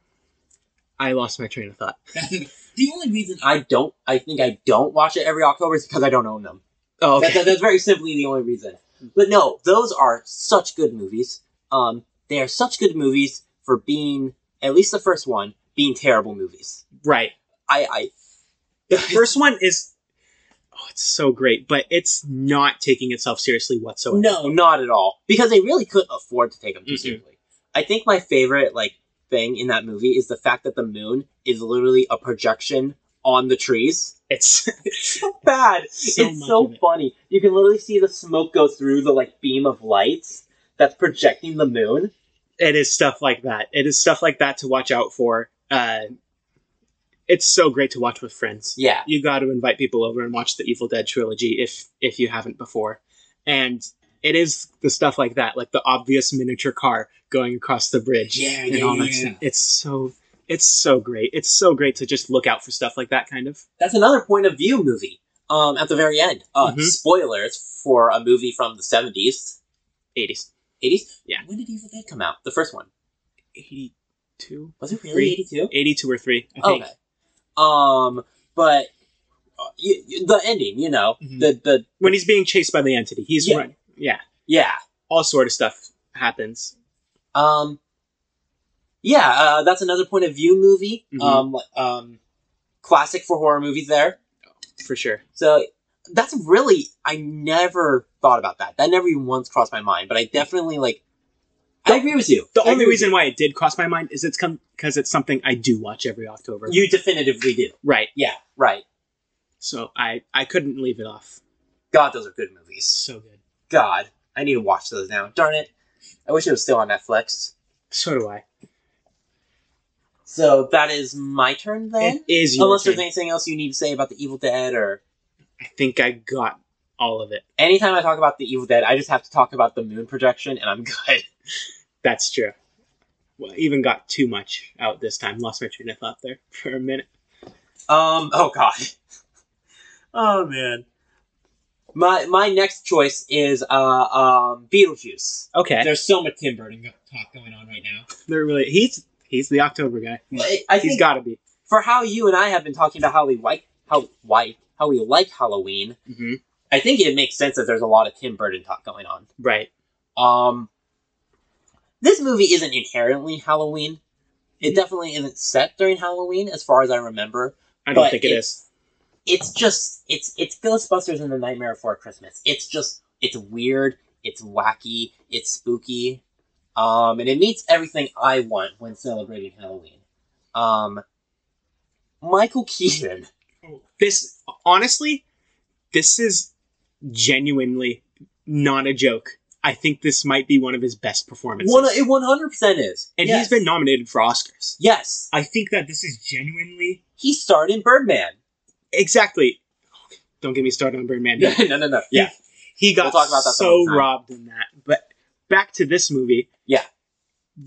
I lost my train of thought. <laughs> the only reason I don't. I think I don't watch it every October is because I don't own them. Oh, That- that- that's very simply the only reason. But no, those are such good movies. Um, they are such good movies for being at least the first one being terrible movies. right. I, I The first one is oh, it's so great, but it's not taking itself seriously whatsoever. No, not at all. Because they really couldn't afford to take them too seriously. I think my favorite like thing in that movie is the fact that the moon is literally a projection on the trees. It's <laughs> It's so bad. So it's so of it. funny. You can literally see the smoke go through the like beam of lights that's projecting the moon. It is stuff like that. It is stuff like that to watch out for. Uh, it's so great to watch with friends. Yeah. You got to invite people over and watch the Evil Dead trilogy if if you haven't before. And it is the stuff like that, like the obvious miniature car going across the bridge. Yeah, and yeah, all yeah. It's so it's so great. It's so great to just look out for stuff like that kind of. That's another point of view movie. Um, at the very end. Uh, Mhm. spoilers for a movie from the seventies, 80s. Yeah. When did Evil Dead come out? The first one 82? was it really eighty two? 82 or 3, I think. Okay. Um, but uh, y y- the ending, you know, Mhm. the the When he's being chased by the entity, he's Yeah. run. Yeah. yeah, All sort of stuff happens. um, yeah, uh, that's another point of view movie. Mhm. Um, um, classic for horror movies there. For sure. So that's really I never thought about that. That never even once crossed my mind. But I definitely like. I agree with you. The I only agree with reason you. why it did cross my mind is it's come because it's something I do watch every October. you definitively do. right. Yeah, right. So I I couldn't leave it off. God, those are good movies. So good. God, I need to watch those now. Darn it! I wish it was still on Netflix. So do I. So that is my turn then. It is Unless turn. there's anything else you need to say about the Evil Dead, or I think I got all of it. anytime I talk about the Evil Dead, I just have to talk about the moon projection, and I'm <laughs> good. That's true. Well, I even got too much out this time. Lost my train of thought there <laughs> for a minute. Um. Oh God. <laughs> Oh man. My my next choice is uh um Beetlejuice. Okay. there's so much Tim Burton go- talk going on right now. They're really he's he's the October guy. I, I He's got to be. for how you and I have been talking about how we like how why how we like Halloween, hmm I think it makes sense that there's a lot of Tim Burton talk going on. Right. Um, this movie isn't inherently Halloween. It Mhm. definitely isn't set during Halloween, as far as I remember. I don't think it it- is. It's just it's it's Ghostbusters and the Nightmare Before Christmas. It's just it's weird, it's wacky, it's spooky, um, and it meets everything I want when celebrating Halloween. Um, Michael <laughs> Keaton. This honestly, this is genuinely not a joke. I think this might be one of his best performances. One it one hundred percent is, and Yes. he's been nominated for Oscars. yes. I think that this is genuinely He starred in Birdman. exactly. Don't get me started on Birdman. <laughs> no, no, no. Yeah, he got We'll talk about that so robbed in that. But back to this movie. Yeah.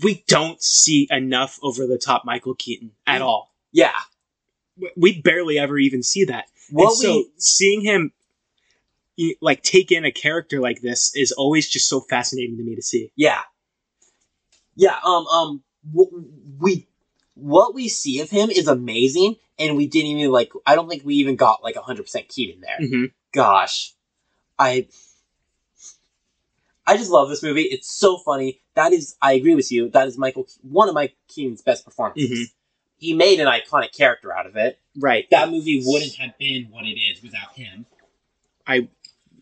We don't see enough over the top Michael Keaton at Mm. all. yeah. We- barely ever even see that. What and so we seeing him like take in a character like this is always just so fascinating to me to see. Yeah. Yeah, um, um, we, what we see of him is amazing, and we didn't even, like, I don't think we even got, like, 100% Keaton there. hmm Gosh. I, I just love this movie. It's so funny. That is, I agree with you, that is Michael, one of Mike Keaton's best performances. Mhm. He made an iconic character out of it. Right. That movie wouldn't have been what it is without him. I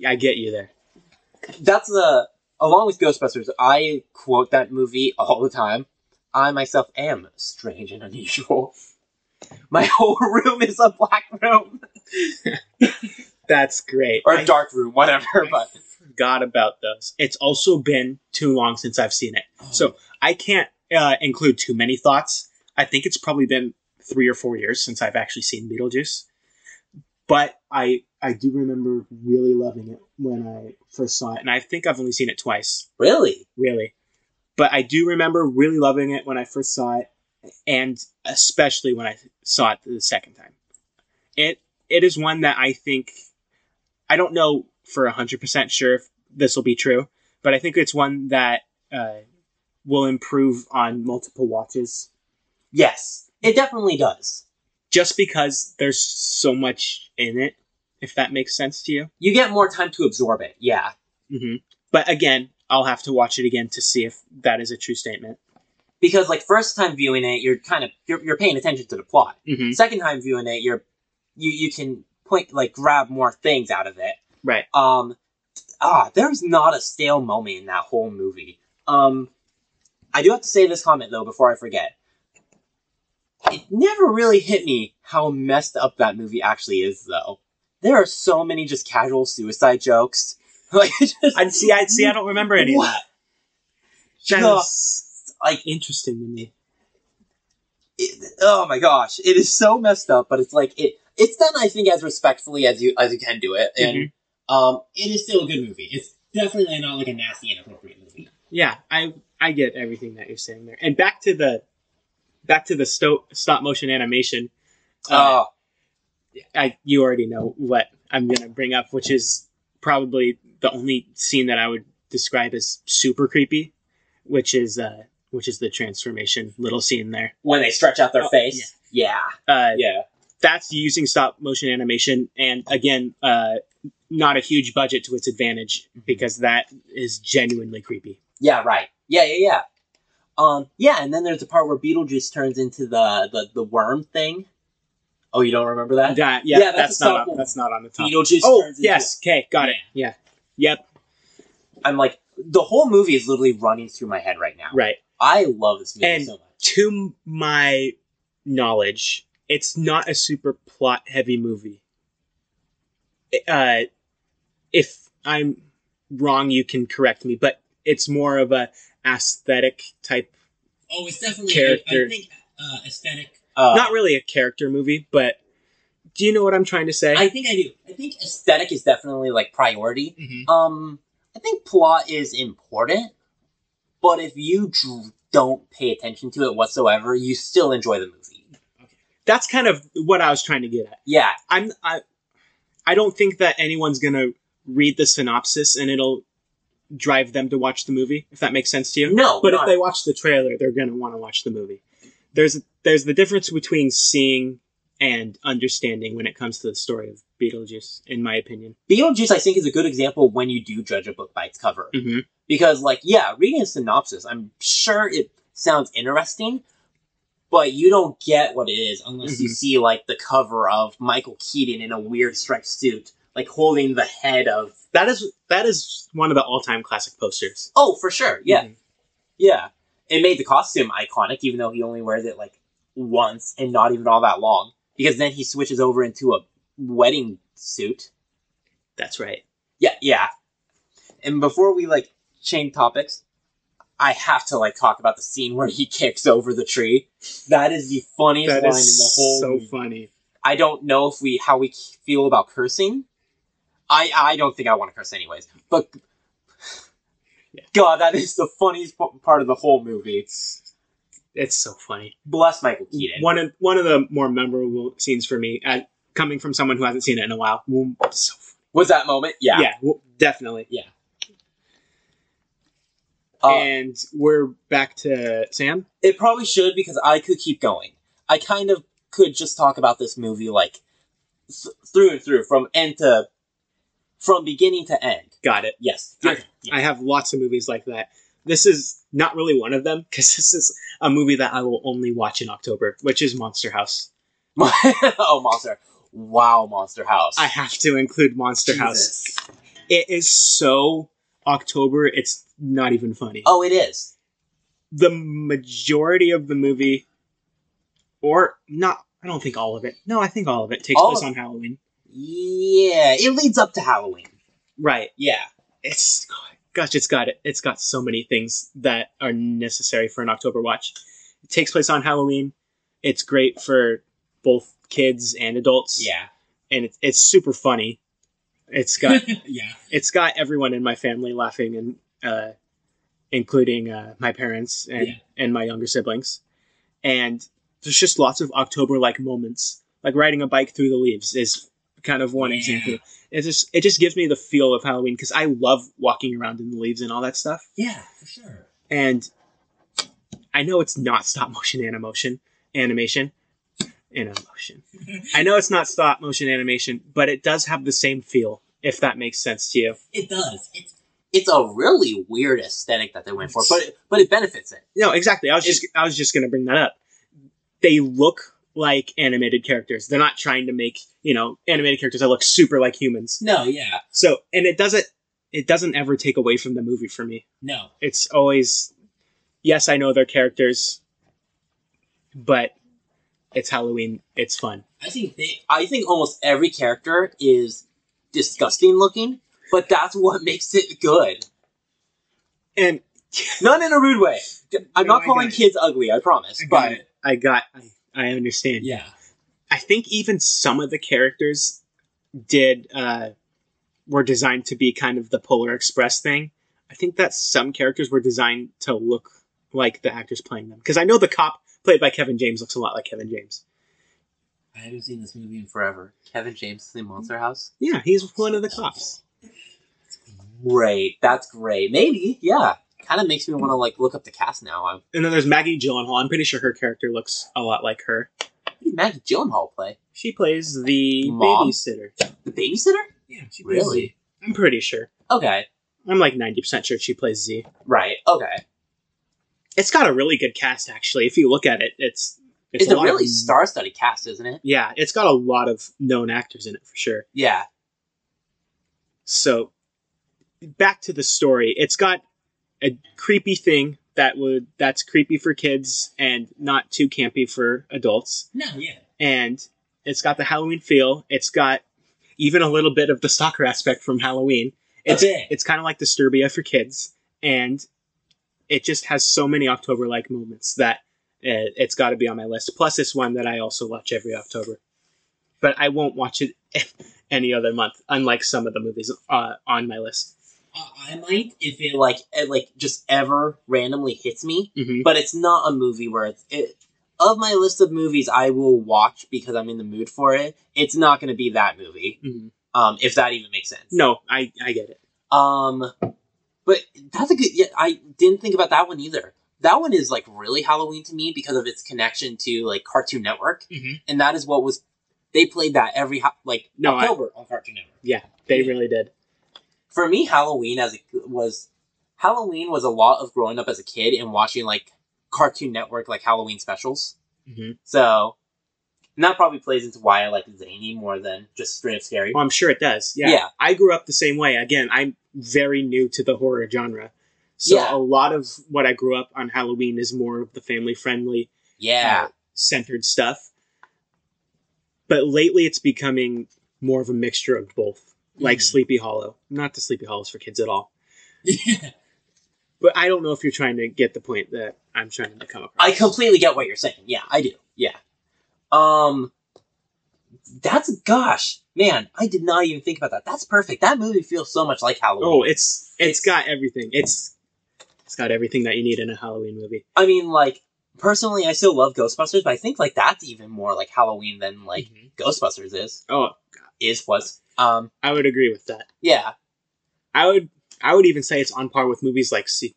I get you there. That's the, along with Ghostbusters, I quote that movie all the time. I myself am strange and unusual. My <laughs> whole room is a black room <laughs> That's great. or a I dark room, whatever. But forgot about those. It's also been too long since I've seen it. So I can't uh, include too many thoughts. I think it's probably been three or four years since I've actually seen Beetlejuice. But I I do remember really loving it when I first saw it, and I think I've only seen it twice, really, really. But I do remember really loving it when I first saw it, and especially when I saw it the second time. It it is one that I think I don't know for hundred percent sure if this will be true, but I think it's one that uh, will improve on multiple watches yes, it definitely does. just because there's so much in it. If that makes sense to you. You get more time to absorb it. Yeah, hmm But again, I'll have to watch it again to see if that is a true statement. because like first time viewing it, you're kind of you're, you're paying attention to the plot. hmm Second time viewing it, you're you you can point like grab more things out of it. Right. Um, ah, there's not a stale moment in that whole movie. Um, I do have to say this comment though before I forget. It never really hit me how messed up that movie actually is, though. There are so many just casual suicide jokes. <laughs> Like, just, I see. I see. I don't remember any What? of that. That just, like, interesting to me. it, oh my gosh, it is so messed up. But it's like it. It's done, I think, as respectfully as you as you can do it, and um, It is still a good movie. It's definitely not like a nasty, inappropriate movie. Yeah, I I get everything that you're saying there. And back to the back to the sto- stop motion animation. Uh, oh, I you already know what I'm gonna bring up, which is probably the only scene that I would describe as super creepy, which is uh which is the transformation little scene there. when they stretch out their Oh, face. Yeah, Uh, yeah, That's using stop motion animation, and again, uh, not a huge budget to its advantage because that is genuinely creepy. yeah, right. Yeah, yeah, yeah. Um, yeah, and then there's the part where Beetlejuice turns into the the, the worm thing. Oh, you don't remember that? That, yeah, Yeah, that's that's, not on, that's not on the top. Beetlejuice Oh turns into yes, okay, got it. Yeah, yep, I'm like the whole movie is literally running through my head right now. right. I love this movie And- so much. To my knowledge, it's not a super plot heavy movie. Uh, if I'm wrong, you can correct me, but it's more of a aesthetic type. Oh, it's definitely Character. I, I think uh, aesthetic. Uh, not really a character movie, but do you know what I'm trying to say? I think I do. I think aesthetic. aesthetic is definitely like priority. Mhm. Um, I think plot is important, but if you dr- don't pay attention to it whatsoever, you still enjoy the movie. Okay. That's kind of what I was trying to get at. Yeah, I'm I I don't think that anyone's gonna read the synopsis and it'll drive them to watch the movie, if that makes sense to you. no, But if they watch the trailer, they're gonna want to watch the movie. There's there's the difference between seeing and understanding when it comes to the story of Beetlejuice, in my opinion. Beetlejuice, I think, is a good example when you do judge a book by its cover. Mm-hmm. Because, like, yeah, reading a synopsis, I'm sure it sounds interesting, but you don't get what it is unless you Mhm. see, like, the cover of Michael Keaton in a weird striped suit, like, holding the head of. That is that is one of the all time classic posters. Oh, for sure. Yeah. Mhm. Yeah. It made the costume iconic, even though he only wears it, like, once and not even all that long. Because then he switches over into a wedding suit. That's right. Yeah, yeah. And before we like change topics, I have to like talk about the scene where he <laughs> kicks over the tree. That is the funniest That line in the whole. so movie. funny. I don't know if we how we feel about cursing. I I don't think I want to curse anyways. But Yeah. God, that is the funniest part of the whole movie. It's it's so funny. Bless Michael Keaton. One of one of the more memorable scenes for me, uh, coming from someone who hasn't seen it in a while. So, Was that moment? Yeah. yeah, well, definitely. Uh, and we're back to Sam. It probably should because I could keep going. I kind of could just talk about this movie like th- through and through, from end to from beginning to end. Got it. Yes. I, I have lots of movies like that. This is not really one of them because <laughs> this is a movie that I will only watch in October, which is Monster House. <laughs> oh, Monster! Wow, Monster House. I have to include Monster House. It is so October, it's not even funny. Oh, it is. The majority of the movie, or not, I don't think all of it. No, I think all of it takes All place on Halloween. Yeah, it leads up to Halloween. Right. Yeah. It's gosh, it's got it. It's got so many things that are necessary for an October watch. It takes place on Halloween. It's great for both kids and adults. Yeah. and it's it's super funny. It's got <laughs> yeah. it's got everyone in my family laughing and uh, including uh, my parents and Yeah. and my younger siblings. And there's just lots of October like moments. Like riding a bike through the leaves is kind of one Yeah. example. It just it just gives me the feel of Halloween because I love walking around in the leaves and all that stuff. Yeah, for sure. And I know it's not stop motion animation animation animation. I know it's not stop motion animation, but it does have the same feel if that makes sense to you. It does. It's It's a really weird aesthetic that they went for, but it, but it benefits it. No, exactly. I was just I was just going to bring that up. They look like animated characters. They're not trying to make, you know, animated characters that look super like humans. no, yeah, So, and it doesn't it doesn't ever take away from the movie for me. no. It's always yes, I know they're characters, but it's Halloween. It's fun. I think they. I think almost every character is disgusting looking, but that's what <laughs> makes it good. And Not in a rude way. <laughs> I'm No, not calling kids ugly, I promise. I but it. I got I, I understand. Yeah, I think even some of the characters did uh, were designed to be kind of the Polar Express thing. I think that some characters were designed to look like the actors playing them. Because I know the cop played by Kevin James looks a lot like Kevin James. I haven't seen this movie in forever. Kevin James in Monster House. Yeah, he's one of the cops. Great. That's great. Maybe, yeah. Kind of makes me want to like look up the cast now. I'm, And then there's Maggie Gyllenhaal. I'm pretty sure her character looks a lot like her. who did Maggie Gyllenhaal play? She plays the Mom? babysitter. The babysitter? Yeah, she plays Really? Zee. I'm pretty sure. Okay. I'm like 90% sure she plays Zee. Right. Okay. It's got a really good cast, actually. If you look at it, it's It's, a, lot really of, star-studded cast, isn't it? Yeah, it's got a lot of known actors in it for sure. Yeah. So back to the story. It's got a creepy thing that would that's creepy for kids and not too campy for adults. No, yeah, And it's got the Halloween feel. It's got even a little bit of the stalker aspect from Halloween. It's bit. it's kind of like Disturbia for kids and it just has so many October like moments that uh, it's got to be on my list. Plus, it's one that I also watch every October, but I won't watch it <laughs> any other month, unlike some of the movies uh, on my list. I might if it Like, it, like just ever randomly hits me, hmm but it's not a movie where it's it. Of my list of movies I will watch because I'm in the mood for it, it's not going to be that movie. hmm Um, if that even makes sense. No, I I get it. Um, but that's a good. Yeah, I didn't think about that one either. That one is like really Halloween to me because of its connection to like Cartoon Network, Mhm. and that is what was they played that every like No, I- October on Cartoon Network. Yeah, they really did. For me halloween as a was halloween was a lot of growing up as a kid and watching like cartoon network like halloween specials hmm so and that probably plays into why i like zany more than just straight up scary Well, I'm sure it does. Yeah. Yeah. I grew up the same way. Again, I'm very new to the horror genre. So Yeah. a lot of what I grew up on Halloween is more of the family friendly yeah centered stuff. But lately it's becoming more of a mixture of both. Like Mhm. Sleepy Hollow. Not the Sleepy Hollows for kids at all. Yeah. But I don't know if you're trying to get the point that I'm trying to come across. i completely get what you're saying yeah i do yeah um that's gosh man i did not even think about that that's perfect that movie feels so much like halloween Oh, it's it's It's- got everything. It's it's got everything that you need in a Halloween movie. I mean, like personally, I still love Ghostbusters, but I think like that's even more like Halloween than like Mhm. Ghostbusters is Oh, is was. Um, I would agree with that. yeah, I would I would even say it's on par with movies like Se-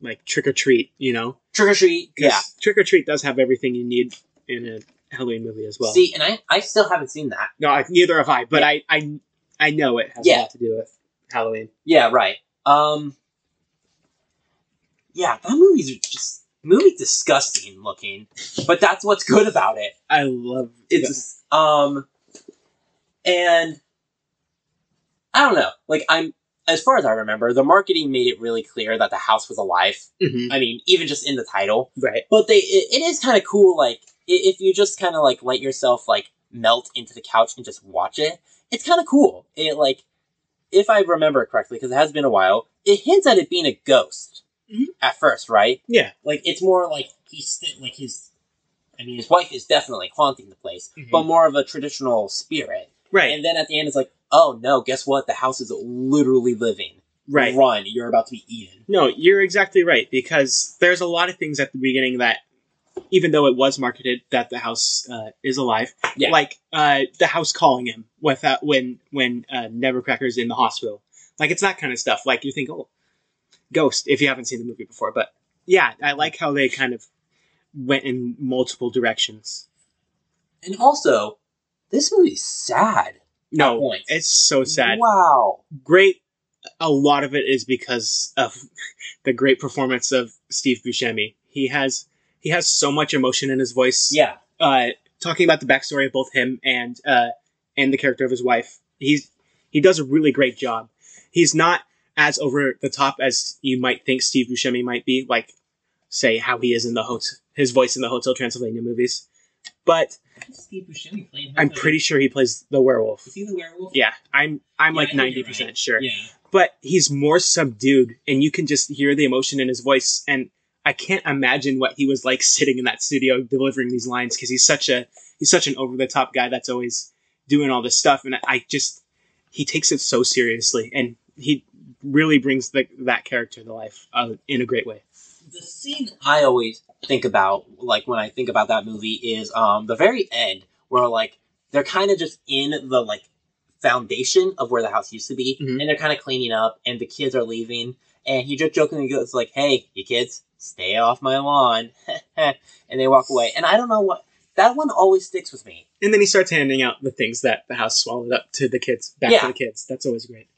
like Trick or Treat, you know? Trick or Treat, yeah. Trick or Treat does have everything you need in a Halloween movie as well. See, and I I still haven't seen that. no, I, neither have I, but I, I I know it has a lot to do with Halloween. Yeah, right. Um, yeah, that movie's just movie's disgusting looking, but that's what's good about it. I love It's um, and I don't know. Like I'm as far as I remember, the marketing made it really clear that the house was alive. Mhm. I mean, even just in the title. right. but they it, it is kind of cool like if you just kind of like let yourself like melt into the couch and just watch it it's kind of cool it like if i remember correctly because it has been a while it hints at it being a ghost Mhm. at first right Yeah. like it's more like He's like his. I mean, his wife is definitely haunting the place Mhm. but more of a traditional spirit Right. and then at the end it's like oh no guess what the house is literally living right. run you're about to be eaten No, you're exactly right because there's a lot of things at the beginning that, even though it was marketed that the house uh, is alive, Yeah. like uh, the house calling him with that when when uh, Nebbercracker's in the hospital, like it's that kind of stuff. Like you think, oh, ghost if you haven't seen the movie before, but yeah, I like how they kind of went in multiple directions. and also this movie's sad No, points. it's so sad. wow Great. A lot of it is because of <laughs> the great performance of Steve Buscemi. He has he has so much emotion in his voice. yeah uh, talking about the backstory of both him and uh, and the character of his wife. He's he does a really great job. He's not as over the top as you might think Steve Buscemi might be, like say how he is in the hotel, his voice in the Hotel Transylvania movies. But Steve Buscemi playing. I'm pretty sure he plays the werewolf. Is he the werewolf? Yeah, I'm I'm Yeah, like ninety percent right. sure. Yeah. But he's more subdued, and you can just hear the emotion in his voice. And I can't imagine what he was like sitting in that studio delivering these lines because he's such a he's such an over the top guy that's always doing all this stuff, and I just he takes it so seriously, and he really brings the, that character to life uh, in a great way. The scene. I always think about like when I think about that movie is um the very end where like they're kind of just in the like foundation of where the house used to be Mhm. and they're kind of cleaning up and the kids are leaving and he just jokingly goes like hey you kids stay off my lawn <laughs> and they walk away and I don't know what that one always sticks with me And then he starts handing out the things that the house swallowed up to the kids, back Yeah. to the kids. That's always great.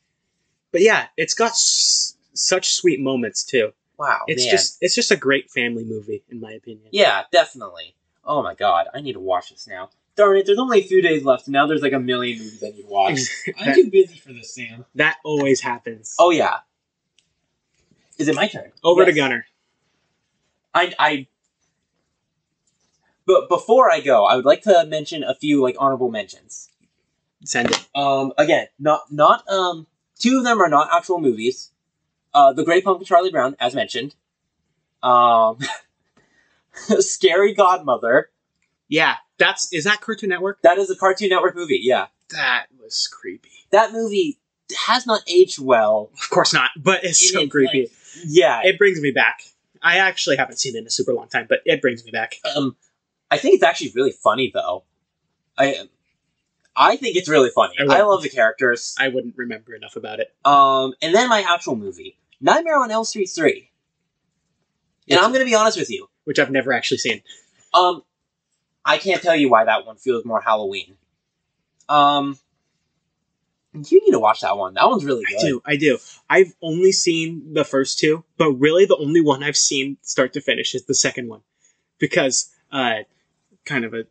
But yeah, it's got s- such sweet moments too. Wow It's man. just it's just a great family movie in my opinion. yeah definitely oh my god I need to watch this now darn it there's only a few days left and now there's like a million movies I need to watch <laughs> I'm too busy for this, Sam. that always happens. oh yeah is it my turn Over to Gunner. I, I, but before I go, I would like to mention a few like honorable mentions. Send it. Um, again, not not um, two of them are not actual movies. Uh, The Great Pumpkin Charlie Brown, as mentioned. Um, <laughs> Scary Godmother. Yeah, that's is that Cartoon Network? That is a Cartoon Network movie. Yeah, That was creepy. that movie has not aged well. Of course not, but it's It so creepy. like, Yeah, it brings me back. I actually haven't seen it in a super long time, but it brings me back. um, I think it's actually really funny though. I, I think it's really funny. I I, love the characters. I wouldn't remember enough about it. Um, and then my actual movie, Nightmare on Elm Street three. And Which- I'm gonna be honest with you. which I've never actually seen. Um, I can't tell you why that one feels more Halloween. Um, you need to watch that one. That one's really good. I do. I do. I've only seen the first two, but really the only one I've seen start to finish is the second one, because uh, kind of a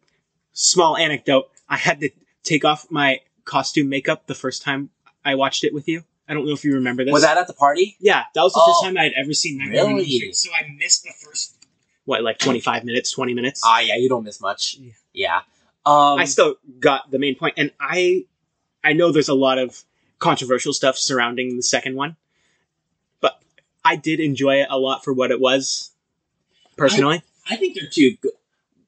small anecdote. I had to take off my costume makeup the first time I watched it with you. I don't know if you remember this. Was that at the party? Yeah, that was the Oh. first time I had ever seen Nightmare Really? Street. So I missed the first what, like twenty five minutes, twenty minutes. Ah, yeah, you don't miss much. Yeah. Yeah. Um, I still got the main point, and I, I know there's a lot of controversial stuff surrounding the second one, but I did enjoy it a lot for what it was. Personally, I think they're too good.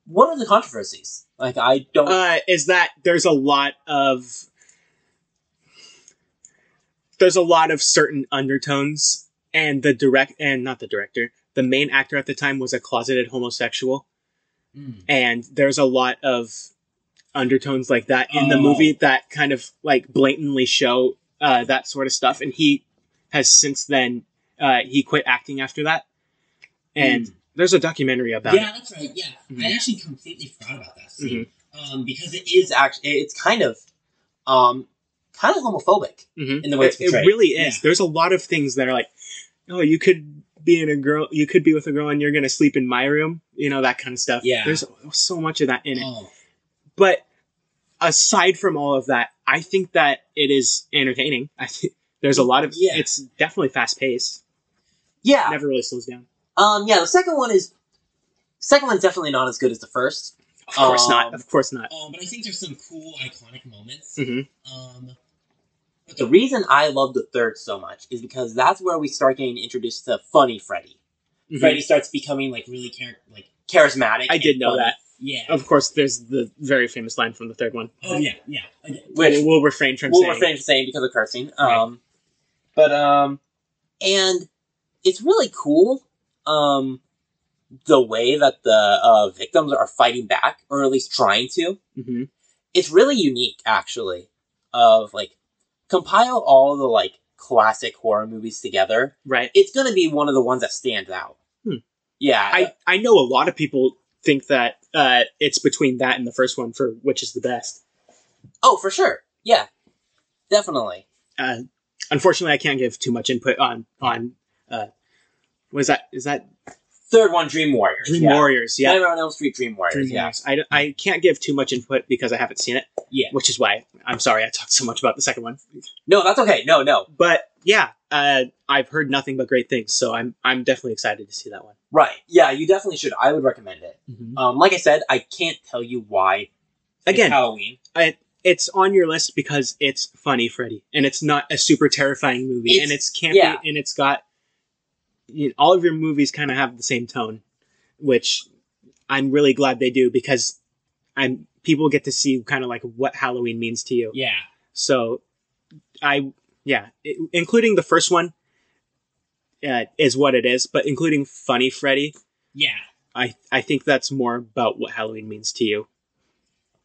What are the controversies? Like, I don't. uh, is that there's a lot of there's a lot of certain undertones, and the direct and not the director, the main actor at the time was a closeted homosexual. Mm. and there's a lot of undertones like that in the Oh. movie that kind of like blatantly show uh, that sort of stuff and he has since then uh, he quit acting after that and there's a documentary about yeah, that's right. Yeah, Mhm. I actually completely forgot about that scene Mm-hmm. um, because it is is actually it's kind of um kind of homophobic it Mhm. in the way it's it, it really is Yeah. there's a lot of things that are like oh you could be in a girl you could be with a girl and you're gonna sleep in my room you know that kind of stuff Yeah. there's so much of that in it oh, but aside from all of that, I think that it is entertaining. <laughs> I think there's a lot of Yeah. it's definitely fast paced. yeah Never really slows down. um yeah the second one is second one's definitely not as good as the first Of course Um, not. Of course not. um, but I think there's some cool iconic moments. Mm-hmm. Um, but the reason i love the third so much is because that's where we start getting introduced to funny freddy Freddy starts becoming like really char- like charismatic I did know funny, that. yeah. Of course, there's the very famous line from the third one. Oh yeah, yeah. Okay. which we'll, we'll refrain from saying. we'll saying. refrain from saying because of cursing Right. um but um and it's really cool um the way that the uh, victims are fighting back or at least trying to hmm it's really unique actually of like compile all the like classic horror movies together Right. it's gonna be one of the ones that stands out Hmm. yeah I I know a lot of people think that uh, it's between that and the first one for which is the best. oh for sure yeah definitely Uh, unfortunately, I can't give too much input on on. Uh, was that is that third one dream warriors Dream yeah. Warriors? Yeah. Nightmare on Elm Street Dream Warriors Dream yeah Warriors. I, I can't give too much input because I haven't seen it. Yeah. Which is why I'm sorry I talked so much about the second one. no that's okay no no But yeah, uh, I've heard nothing but great things, so I'm I'm definitely excited to see that one. Right. Yeah, you definitely should. I would recommend it. Um, like I said, I can't tell you why. Again, Halloween. it's on your list because it's funny, Freddy, and it's not a super terrifying movie, It's- and it's campy, yeah. and it's got you know, all of your movies kind of have the same tone, which I'm really glad they do because I'm people get to see kind of like what Halloween means to you. Yeah. So, I yeah, it, including the first one uh, is what it is, but including Funny Freddy, Yeah. I I think that's more about what Halloween means to you.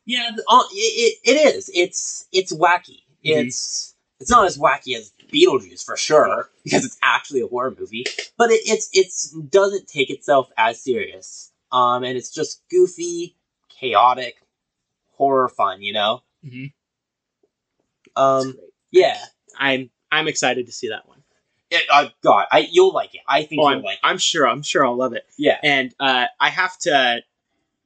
Yeah. The, Uh, it, it, it is. It's it's wacky. Mhm. It's it's not as wacky as Beetlejuice for sure because it's actually a horror movie, but it, it's it's doesn't take itself as serious. Um, and it's just goofy, chaotic, horror fun. You know. Mhm. Um. That's great. Yeah. I'm I'm excited to see that one. It, uh, God, I you'll like it. I think Oh, you'll I'm, like it. I'm sure. I'm sure I'll love it. Yeah. And uh, I have to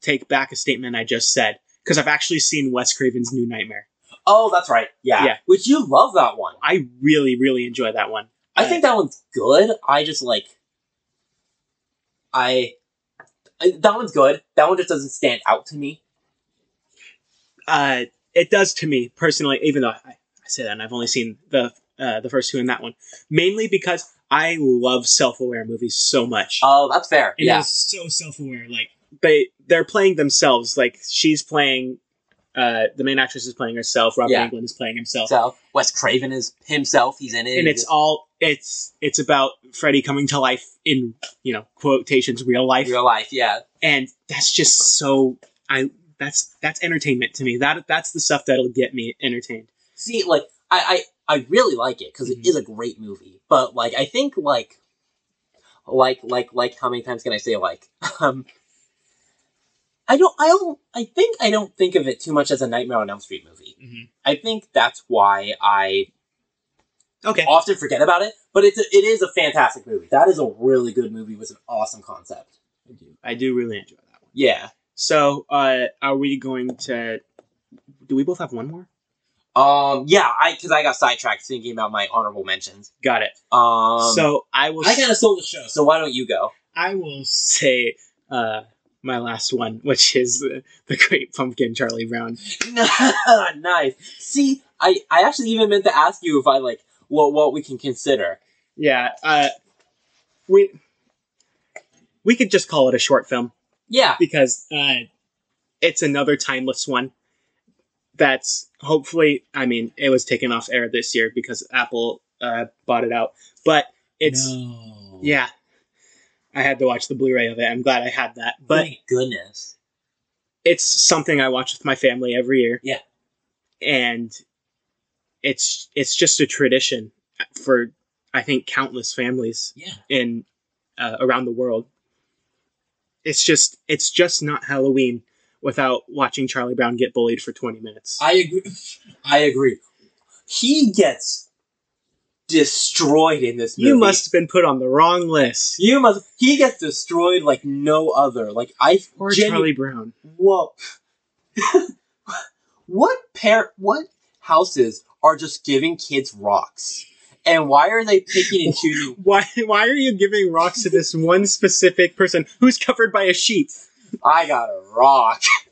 take back a statement I just said because I've actually seen Wes Craven's New Nightmare. Oh, that's right. Yeah. Yeah. Which you love that one. I really, really enjoy that one. I think that one's good. I just like. I, I. That one's good. That one just doesn't stand out to me. Uh, it does to me personally, even though I, I say that and I've only seen the uh, the first two in that one, mainly because I love self aware movies so much. Oh, that's fair. and yeah. it's so self aware. Like they they're playing themselves. Like she's playing. Uh, the main actress is playing herself. Robert Yeah. Englund is playing himself. So Wes Craven is himself. He's in it. and it's just- all it's it's about Freddy coming to life in you know quotations real life, real life. Yeah. and that's just so I that's that's entertainment to me. That that's the stuff that'll get me entertained. See, like I, I, I really like it because Mhm. is a great movie. But like, I think like, like, like, like, how many times can I say like, <laughs> um, I don't. I don't. I think I don't think of it too much as a Nightmare on Elm Street movie. Mhm. I think that's why I Okay. often forget about it. But it's a, it is a fantastic movie. That is a really good movie with an awesome concept. I do. I do really enjoy that one. Yeah. So, uh, are we going to? Do we both have one more? Um. Yeah. I because I got sidetracked thinking about my honorable mentions. Got it. Um. so I will. I kind of stole the show. so why don't you go? I will say uh, my last one, which is uh, the Great Pumpkin, Charlie Brown. <laughs> nice. See, I I actually even meant to ask you if I like what what we can consider. Yeah. Uh, we we could just call it a short film Yeah. because uh, it's another timeless one. That's hopefully. I mean, it was taken off air this year because Apple uh, bought it out, but it's no. yeah. I had to watch the Blu-ray of it. I'm glad I had that, but Thank goodness. it's something I watch with my family every year. Yeah. And it's it's just a tradition for I think countless families Yeah. in uh, around the world. It's just it's just not Halloween without watching Charlie Brown get bullied for 20 minutes. I agree. <laughs> I agree. He gets destroyed in this movie. you must have been put on the wrong list. You must. He gets destroyed like no other. Like I. Poor genu- Charlie Brown. Whoa. <laughs> what pair? What houses are just giving kids rocks? And why are they picking and choosing? <laughs> Why why are you giving rocks to this one specific person who's covered by a sheet? I got a rock. <laughs>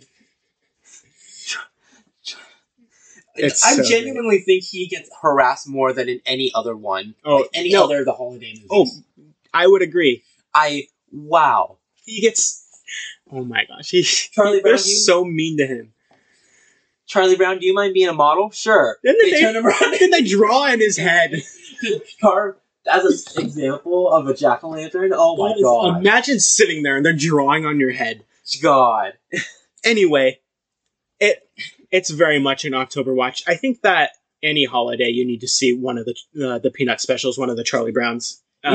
It's I so genuinely think he gets harassed more than in any other one. Oh, like any no. other of the holiday movies. Oh, I would agree. I wow. He gets Oh my gosh. He, Charlie Brown, they're so mean to him. Charlie Brown, do you mind being a model? Sure. Then They they, turn him around then they draw in his head. carve as an example of a jack o' lantern. Oh my That is- god. Imagine sitting there and they're drawing on your head. God. Anyway, it it's very much an October watch. I think that any holiday you need to see one of the uh, the Peanut specials, one of the Charlie Browns, uh,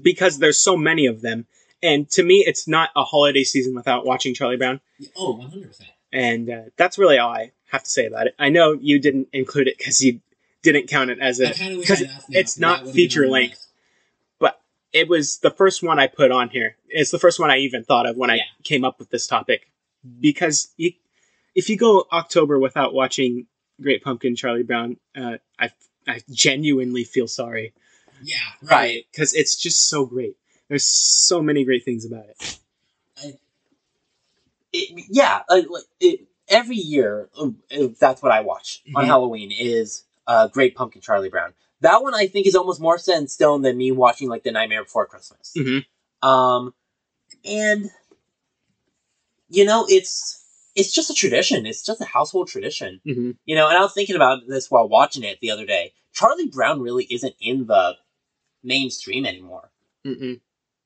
because there's so many of them. And to me, it's not a holiday season without watching Charlie Brown. Oh, 100. percent And uh, that's really all I have to say about it. I know you didn't include it because you didn't count it as a. kind of wish 'cause I'd asked now, it's not feature been on my length. But It was the first one I put on here. It's the first one I even thought of when I came up with this topic. Because you, if you go October without watching Great Pumpkin, Charlie Brown, uh, I I genuinely feel sorry. Yeah. Right. Because it's just so great. There's so many great things about it. It, yeah, uh, it, every year uh, uh, that's what I watch on Mhm. Halloween is uh, Great Pumpkin Charlie Brown. That one I think is almost more set in stone than me watching like The Nightmare Before Christmas. Mhm. Um, and you know it's it's just a tradition. It's just a household tradition. hmm You know, and I was thinking about this while watching it the other day. Charlie Brown really isn't in the mainstream anymore, Mm-mm.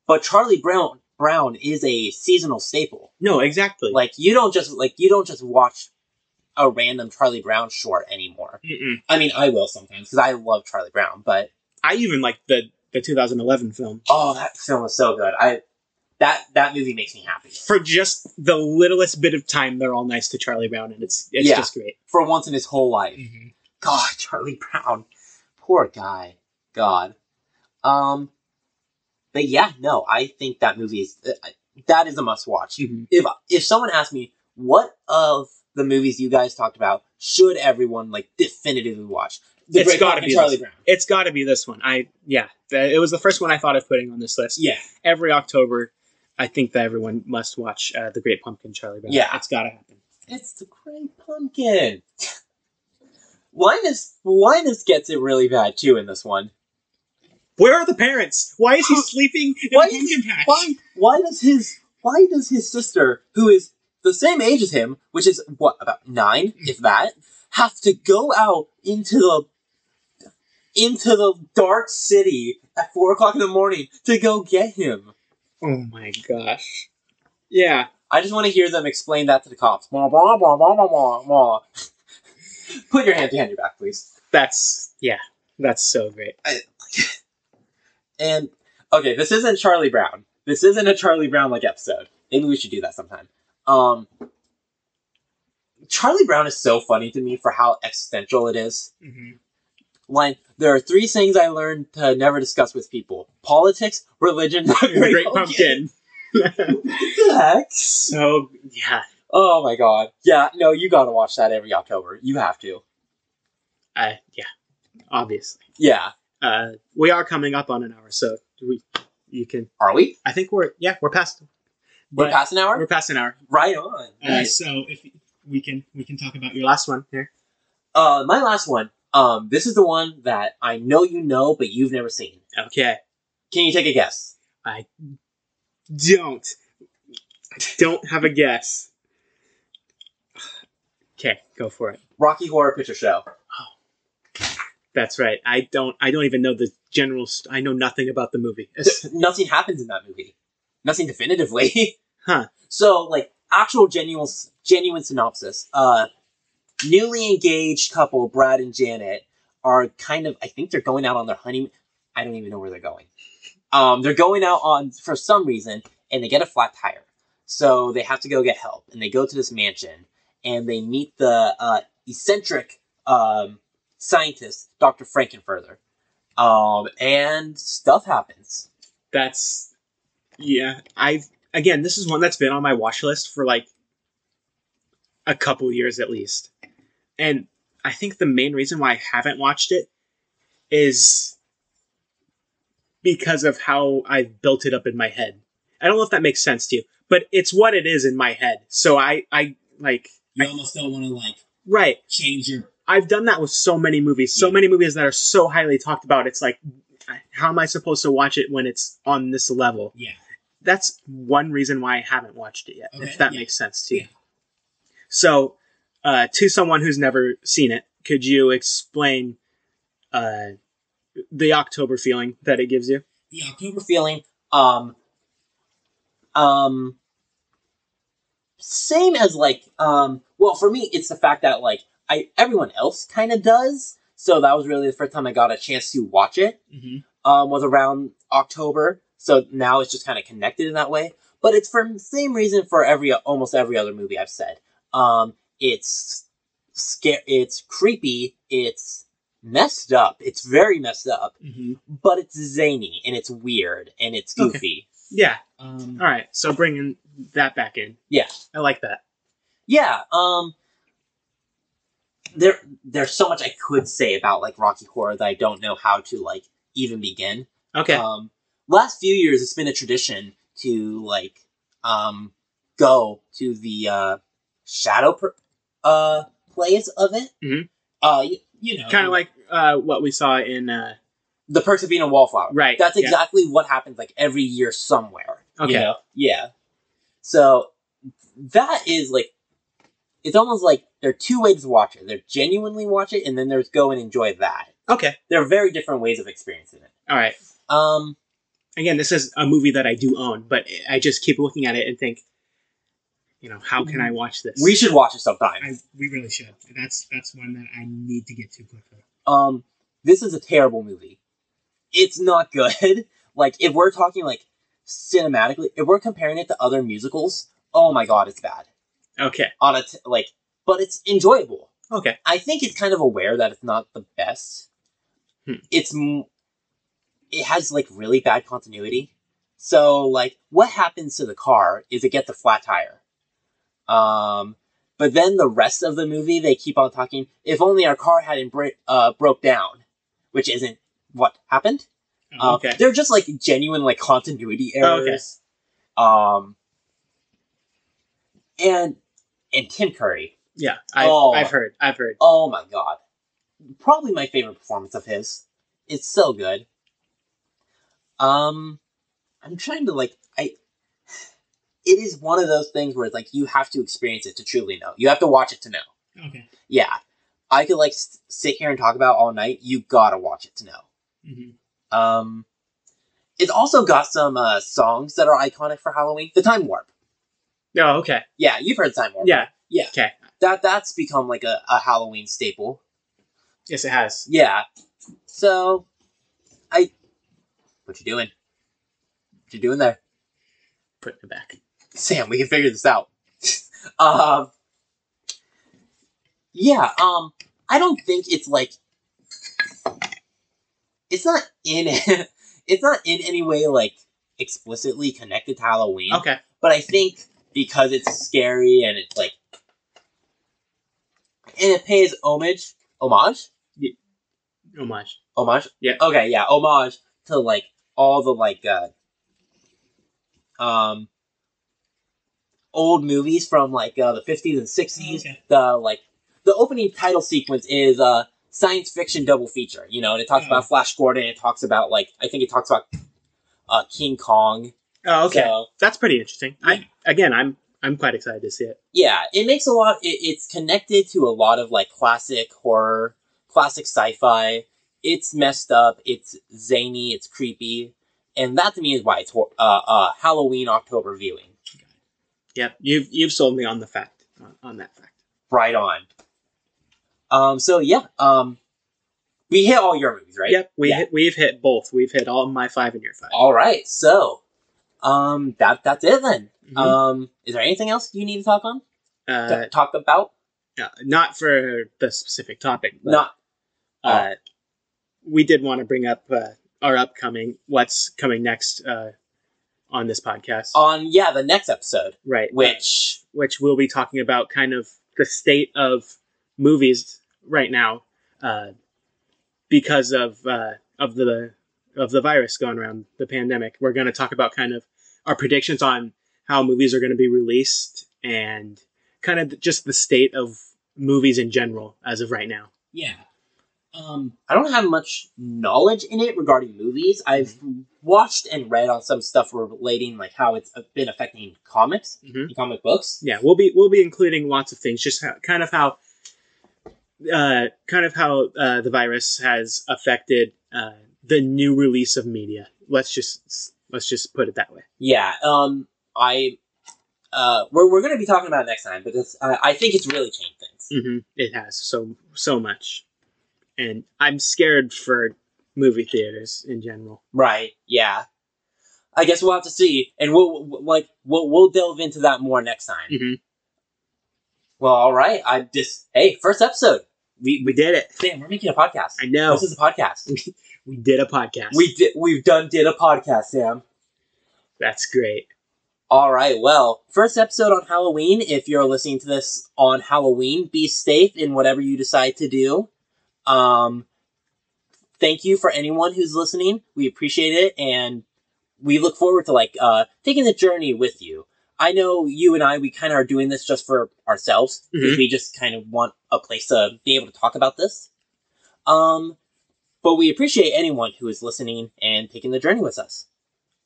but Charlie Brown Brown is a seasonal staple. No, exactly. Like you don't just like you don't just watch a random Charlie Brown short anymore. Mm-mm. I mean, I will sometimes because I love Charlie Brown, but I even like the the 2011 film oh, that film was so good. I that that movie makes me happy for just the littlest bit of time. They're all nice to Charlie Brown, and it's it's Yeah. just great. for once in his whole life. Mm-hmm. God, Charlie Brown, poor guy. God, um, but yeah, no, I think that movie is uh, that is a must watch. Mhm. If if someone asked me what of the movies you guys talked about should everyone like definitively watch, The It's Great gotta be Charlie this. Brown. It's got to be this one. I yeah, it was the first one I thought of putting on this list. Yeah. Every October, I think that everyone must watch uh, the Great Pumpkin, Charlie Brown. Yeah. it's got to happen. It's the Great Pumpkin. Linus Linus gets it really bad too in this one. Where are the parents? Why is he <gasps> sleeping in Why the pumpkin patch? Why why does his why does his sister, who is the same age as him, which is what, about nine, if that, have to go out into the into the dark city at four o'clock in the morning to go get him? Oh my gosh. Yeah. I just want to hear them explain that to the cops. Blah, blah, blah, blah, blah, blah, blah. <laughs> Put your hand behind your back, please. That's yeah. That's so great. <laughs> And okay, this isn't Charlie Brown. This isn't a Charlie Brown like episode. Maybe we should do that sometime. Um, Charlie Brown is so funny to me for how existential it is. Mm-hmm. Like, there are three things I learned to never discuss with people: politics, religion, and <laughs> The Great Pumpkin. What the heck? so yeah, Oh my god! Yeah, no, you gotta watch that every October. You have to. uh, yeah, obviously. Yeah. Uh, we are coming up on an hour, so we you can. Are we? I think we're yeah we're past. We're but past an hour. We're past an hour. right on. Uh, so if we can we can talk about your last one here. Uh, my last one. Um, this is the one that I know you know, but you've never seen. Okay, Can you take a guess? I don't. I don't have a guess. Okay, go for it. Rocky Horror Picture Show. Oh, that's right. I don't. I don't even know the general. St- I know nothing about the movie. Nothing happens in that movie. Nothing definitively. <laughs> Huh. So, like, actual genuine genuine synopsis. Uh, newly engaged couple Brad and Janet are kind of. I think they're going out on their honeymoon. I don't even know where they're going. Um, they're going out on for some reason, and they get a flat tire. So they have to go get help, and they go to this mansion, and they meet the uh, eccentric um, scientist, Doctor Frank-N-Furter. Um, and stuff happens. that's yeah. I've again. This is one that's been on my watch list for like a couple years at least, and I think the main reason why I haven't watched it is because of how I've built it up in my head. I don't know if that makes sense to you, but it's what it is in my head. So I, I like You I- almost don't want to like right. change your. I've done that with so many movies, so Yeah. many movies that are so highly talked about. It's like, how am I supposed to watch it when it's on this level? Yeah. That's one reason why I haven't watched it yet, Okay, if that yeah. makes sense to you. Yeah. So, uh, to someone who's never seen it, could you explain uh, the October feeling that it gives you? The October feeling um um same as like um well for me it's the fact that like I everyone else kind of does so that was really the first time I got a chance to watch it Mm-hmm. um was around October so now it's just kind of connected in that way but it's for the same reason for every almost every other movie I've said um it's scare it's creepy it's messed up it's very messed up Mm-hmm. but it's zany and it's weird and it's Okay. goofy. Yeah. Um, All right. So bringing that back in. Yeah. I like that. Yeah, um there there's so much I could say about like Rocky Horror that I don't know how to like even begin. Okay. Um last few years it's been a tradition to like um go to the uh shadow per- uh plays of it. Mhm. Uh y- you know, kind of like uh, what we saw in. Uh, the Perks of Being a Wallflower. Right, That's yeah. exactly what happens like every year somewhere. you Okay. know? Yeah. So that is like it's almost like there are two ways to watch it. There's genuinely watch it and then there's go and enjoy that. okay. There are very different ways of experiencing it. All right. Um again, this is a movie that I do own, but I just keep looking at it and think, you know, how can I watch this? we should watch it sometime. I, we really should. That's that's one that I need to get to quickly. Um this is a terrible movie. It's not good. <laughs> like if we're talking like cinematically, if we're comparing it to other musicals, oh my god, it's bad. okay, On a t- like but it's enjoyable. okay, I think it's kind of aware that it's not the best. Hmm. It's m- it has like really bad continuity. So like, what happens to the car is it gets a flat tire. Um, but then the rest of the movie, they keep on talking. If only our car hadn't break uh broke down, which isn't what happened. Oh, Uh, okay, They're just like genuine like continuity Oh, okay. errors. Um, and and Tim Curry. yeah. I've, Oh. I've heard. I've heard. Oh my god. Probably my favorite performance of his. It's so good. Um I'm trying to like it is one of those things where it's like you have to experience it to truly know. You have to watch it to know. Okay. Yeah. I could like s- sit here and talk about it all night. You gotta watch it to know. hmm Um it's also got some uh, songs that are iconic for Halloween. The Time Warp. Oh, okay. Yeah, you've heard Time Warp. Yeah. Yeah. Okay. That that's become like a, a Halloween staple. Yes, it has. Yeah. So, I. What you doing? What you doing there, Putting it back. Sam? We can figure this out. <laughs> Um, yeah. Um, I don't think it's like it's not in <laughs> it's not in any way like explicitly connected to Halloween. Okay. But I think because it's scary and it's like and it pays homage homage Homage. homage Yeah. okay yeah homage to like all the like uh um old movies from like uh, the 50s and 60s Okay. the like the opening title sequence is uh science fiction double feature you know and it talks Oh. about flash gordon it talks about like i think it talks about uh king kong Oh, okay. So, That's pretty interesting. Yeah. I again, I'm I'm quite excited to see it. yeah it makes a lot it, it's connected to a lot of like classic horror classic sci-fi it's messed up it's zany it's creepy and that to me is why it's uh, uh, halloween october viewing Yep. You've you've sold me on the fact on, on that fact. right on um so yeah um we hit all your movies right Yep. We Yeah. hit we've hit both. We've hit all my five and your five. all right so um that that's it then Mhm. um is there anything else you need to talk on uh, to talk about uh, not for the specific topic, but not uh, we did want to bring up uh, our upcoming what's coming next uh, on this podcast, on yeah the next episode right? which which we'll be talking about kind of the state of movies right now uh, because of uh, of the of the virus going around the pandemic. We're going to talk about kind of our predictions on how movies are going to be released and kind of just the state of movies in general as of right now. Yeah. Um, I don't have much knowledge in it regarding movies. I've watched and read on some stuff relating like how it's been affecting comics Mhm. and comic books. yeah we'll be we'll be including lots of things just how, kind of how uh, kind of how uh, the virus has affected uh, the new release of media let's just let's just put it that way Yeah, um, I, uh, we're, we're going to be talking about it next time, but uh, I think it's really changed things. hmm it has so so much and i'm scared for movie theaters in general Right? Yeah. I guess we'll have to see, and we'll like we'll we'll delve into that more next time. hmm Well, all right. I just hey, first episode. we, we did it Sam, we're making a podcast. i know This is a podcast. <laughs> we did a podcast We did. We've done did a podcast, Sam. that's great All right. Well, first episode on Halloween. If you're listening to this on Halloween, be safe in whatever you decide to do. Um, thank you for anyone who's listening. We appreciate it, and we look forward to like uh taking the journey with you. I know you and I, we kind of are doing this just for ourselves because Mhm. we just kind of want a place to be able to talk about this. Um, but we appreciate anyone who is listening and taking the journey with us.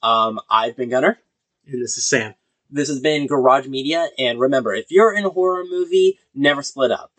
Um, I've been Gunner. and this is sam This has been Garage Media, and remember, if you're in a horror movie, never split up.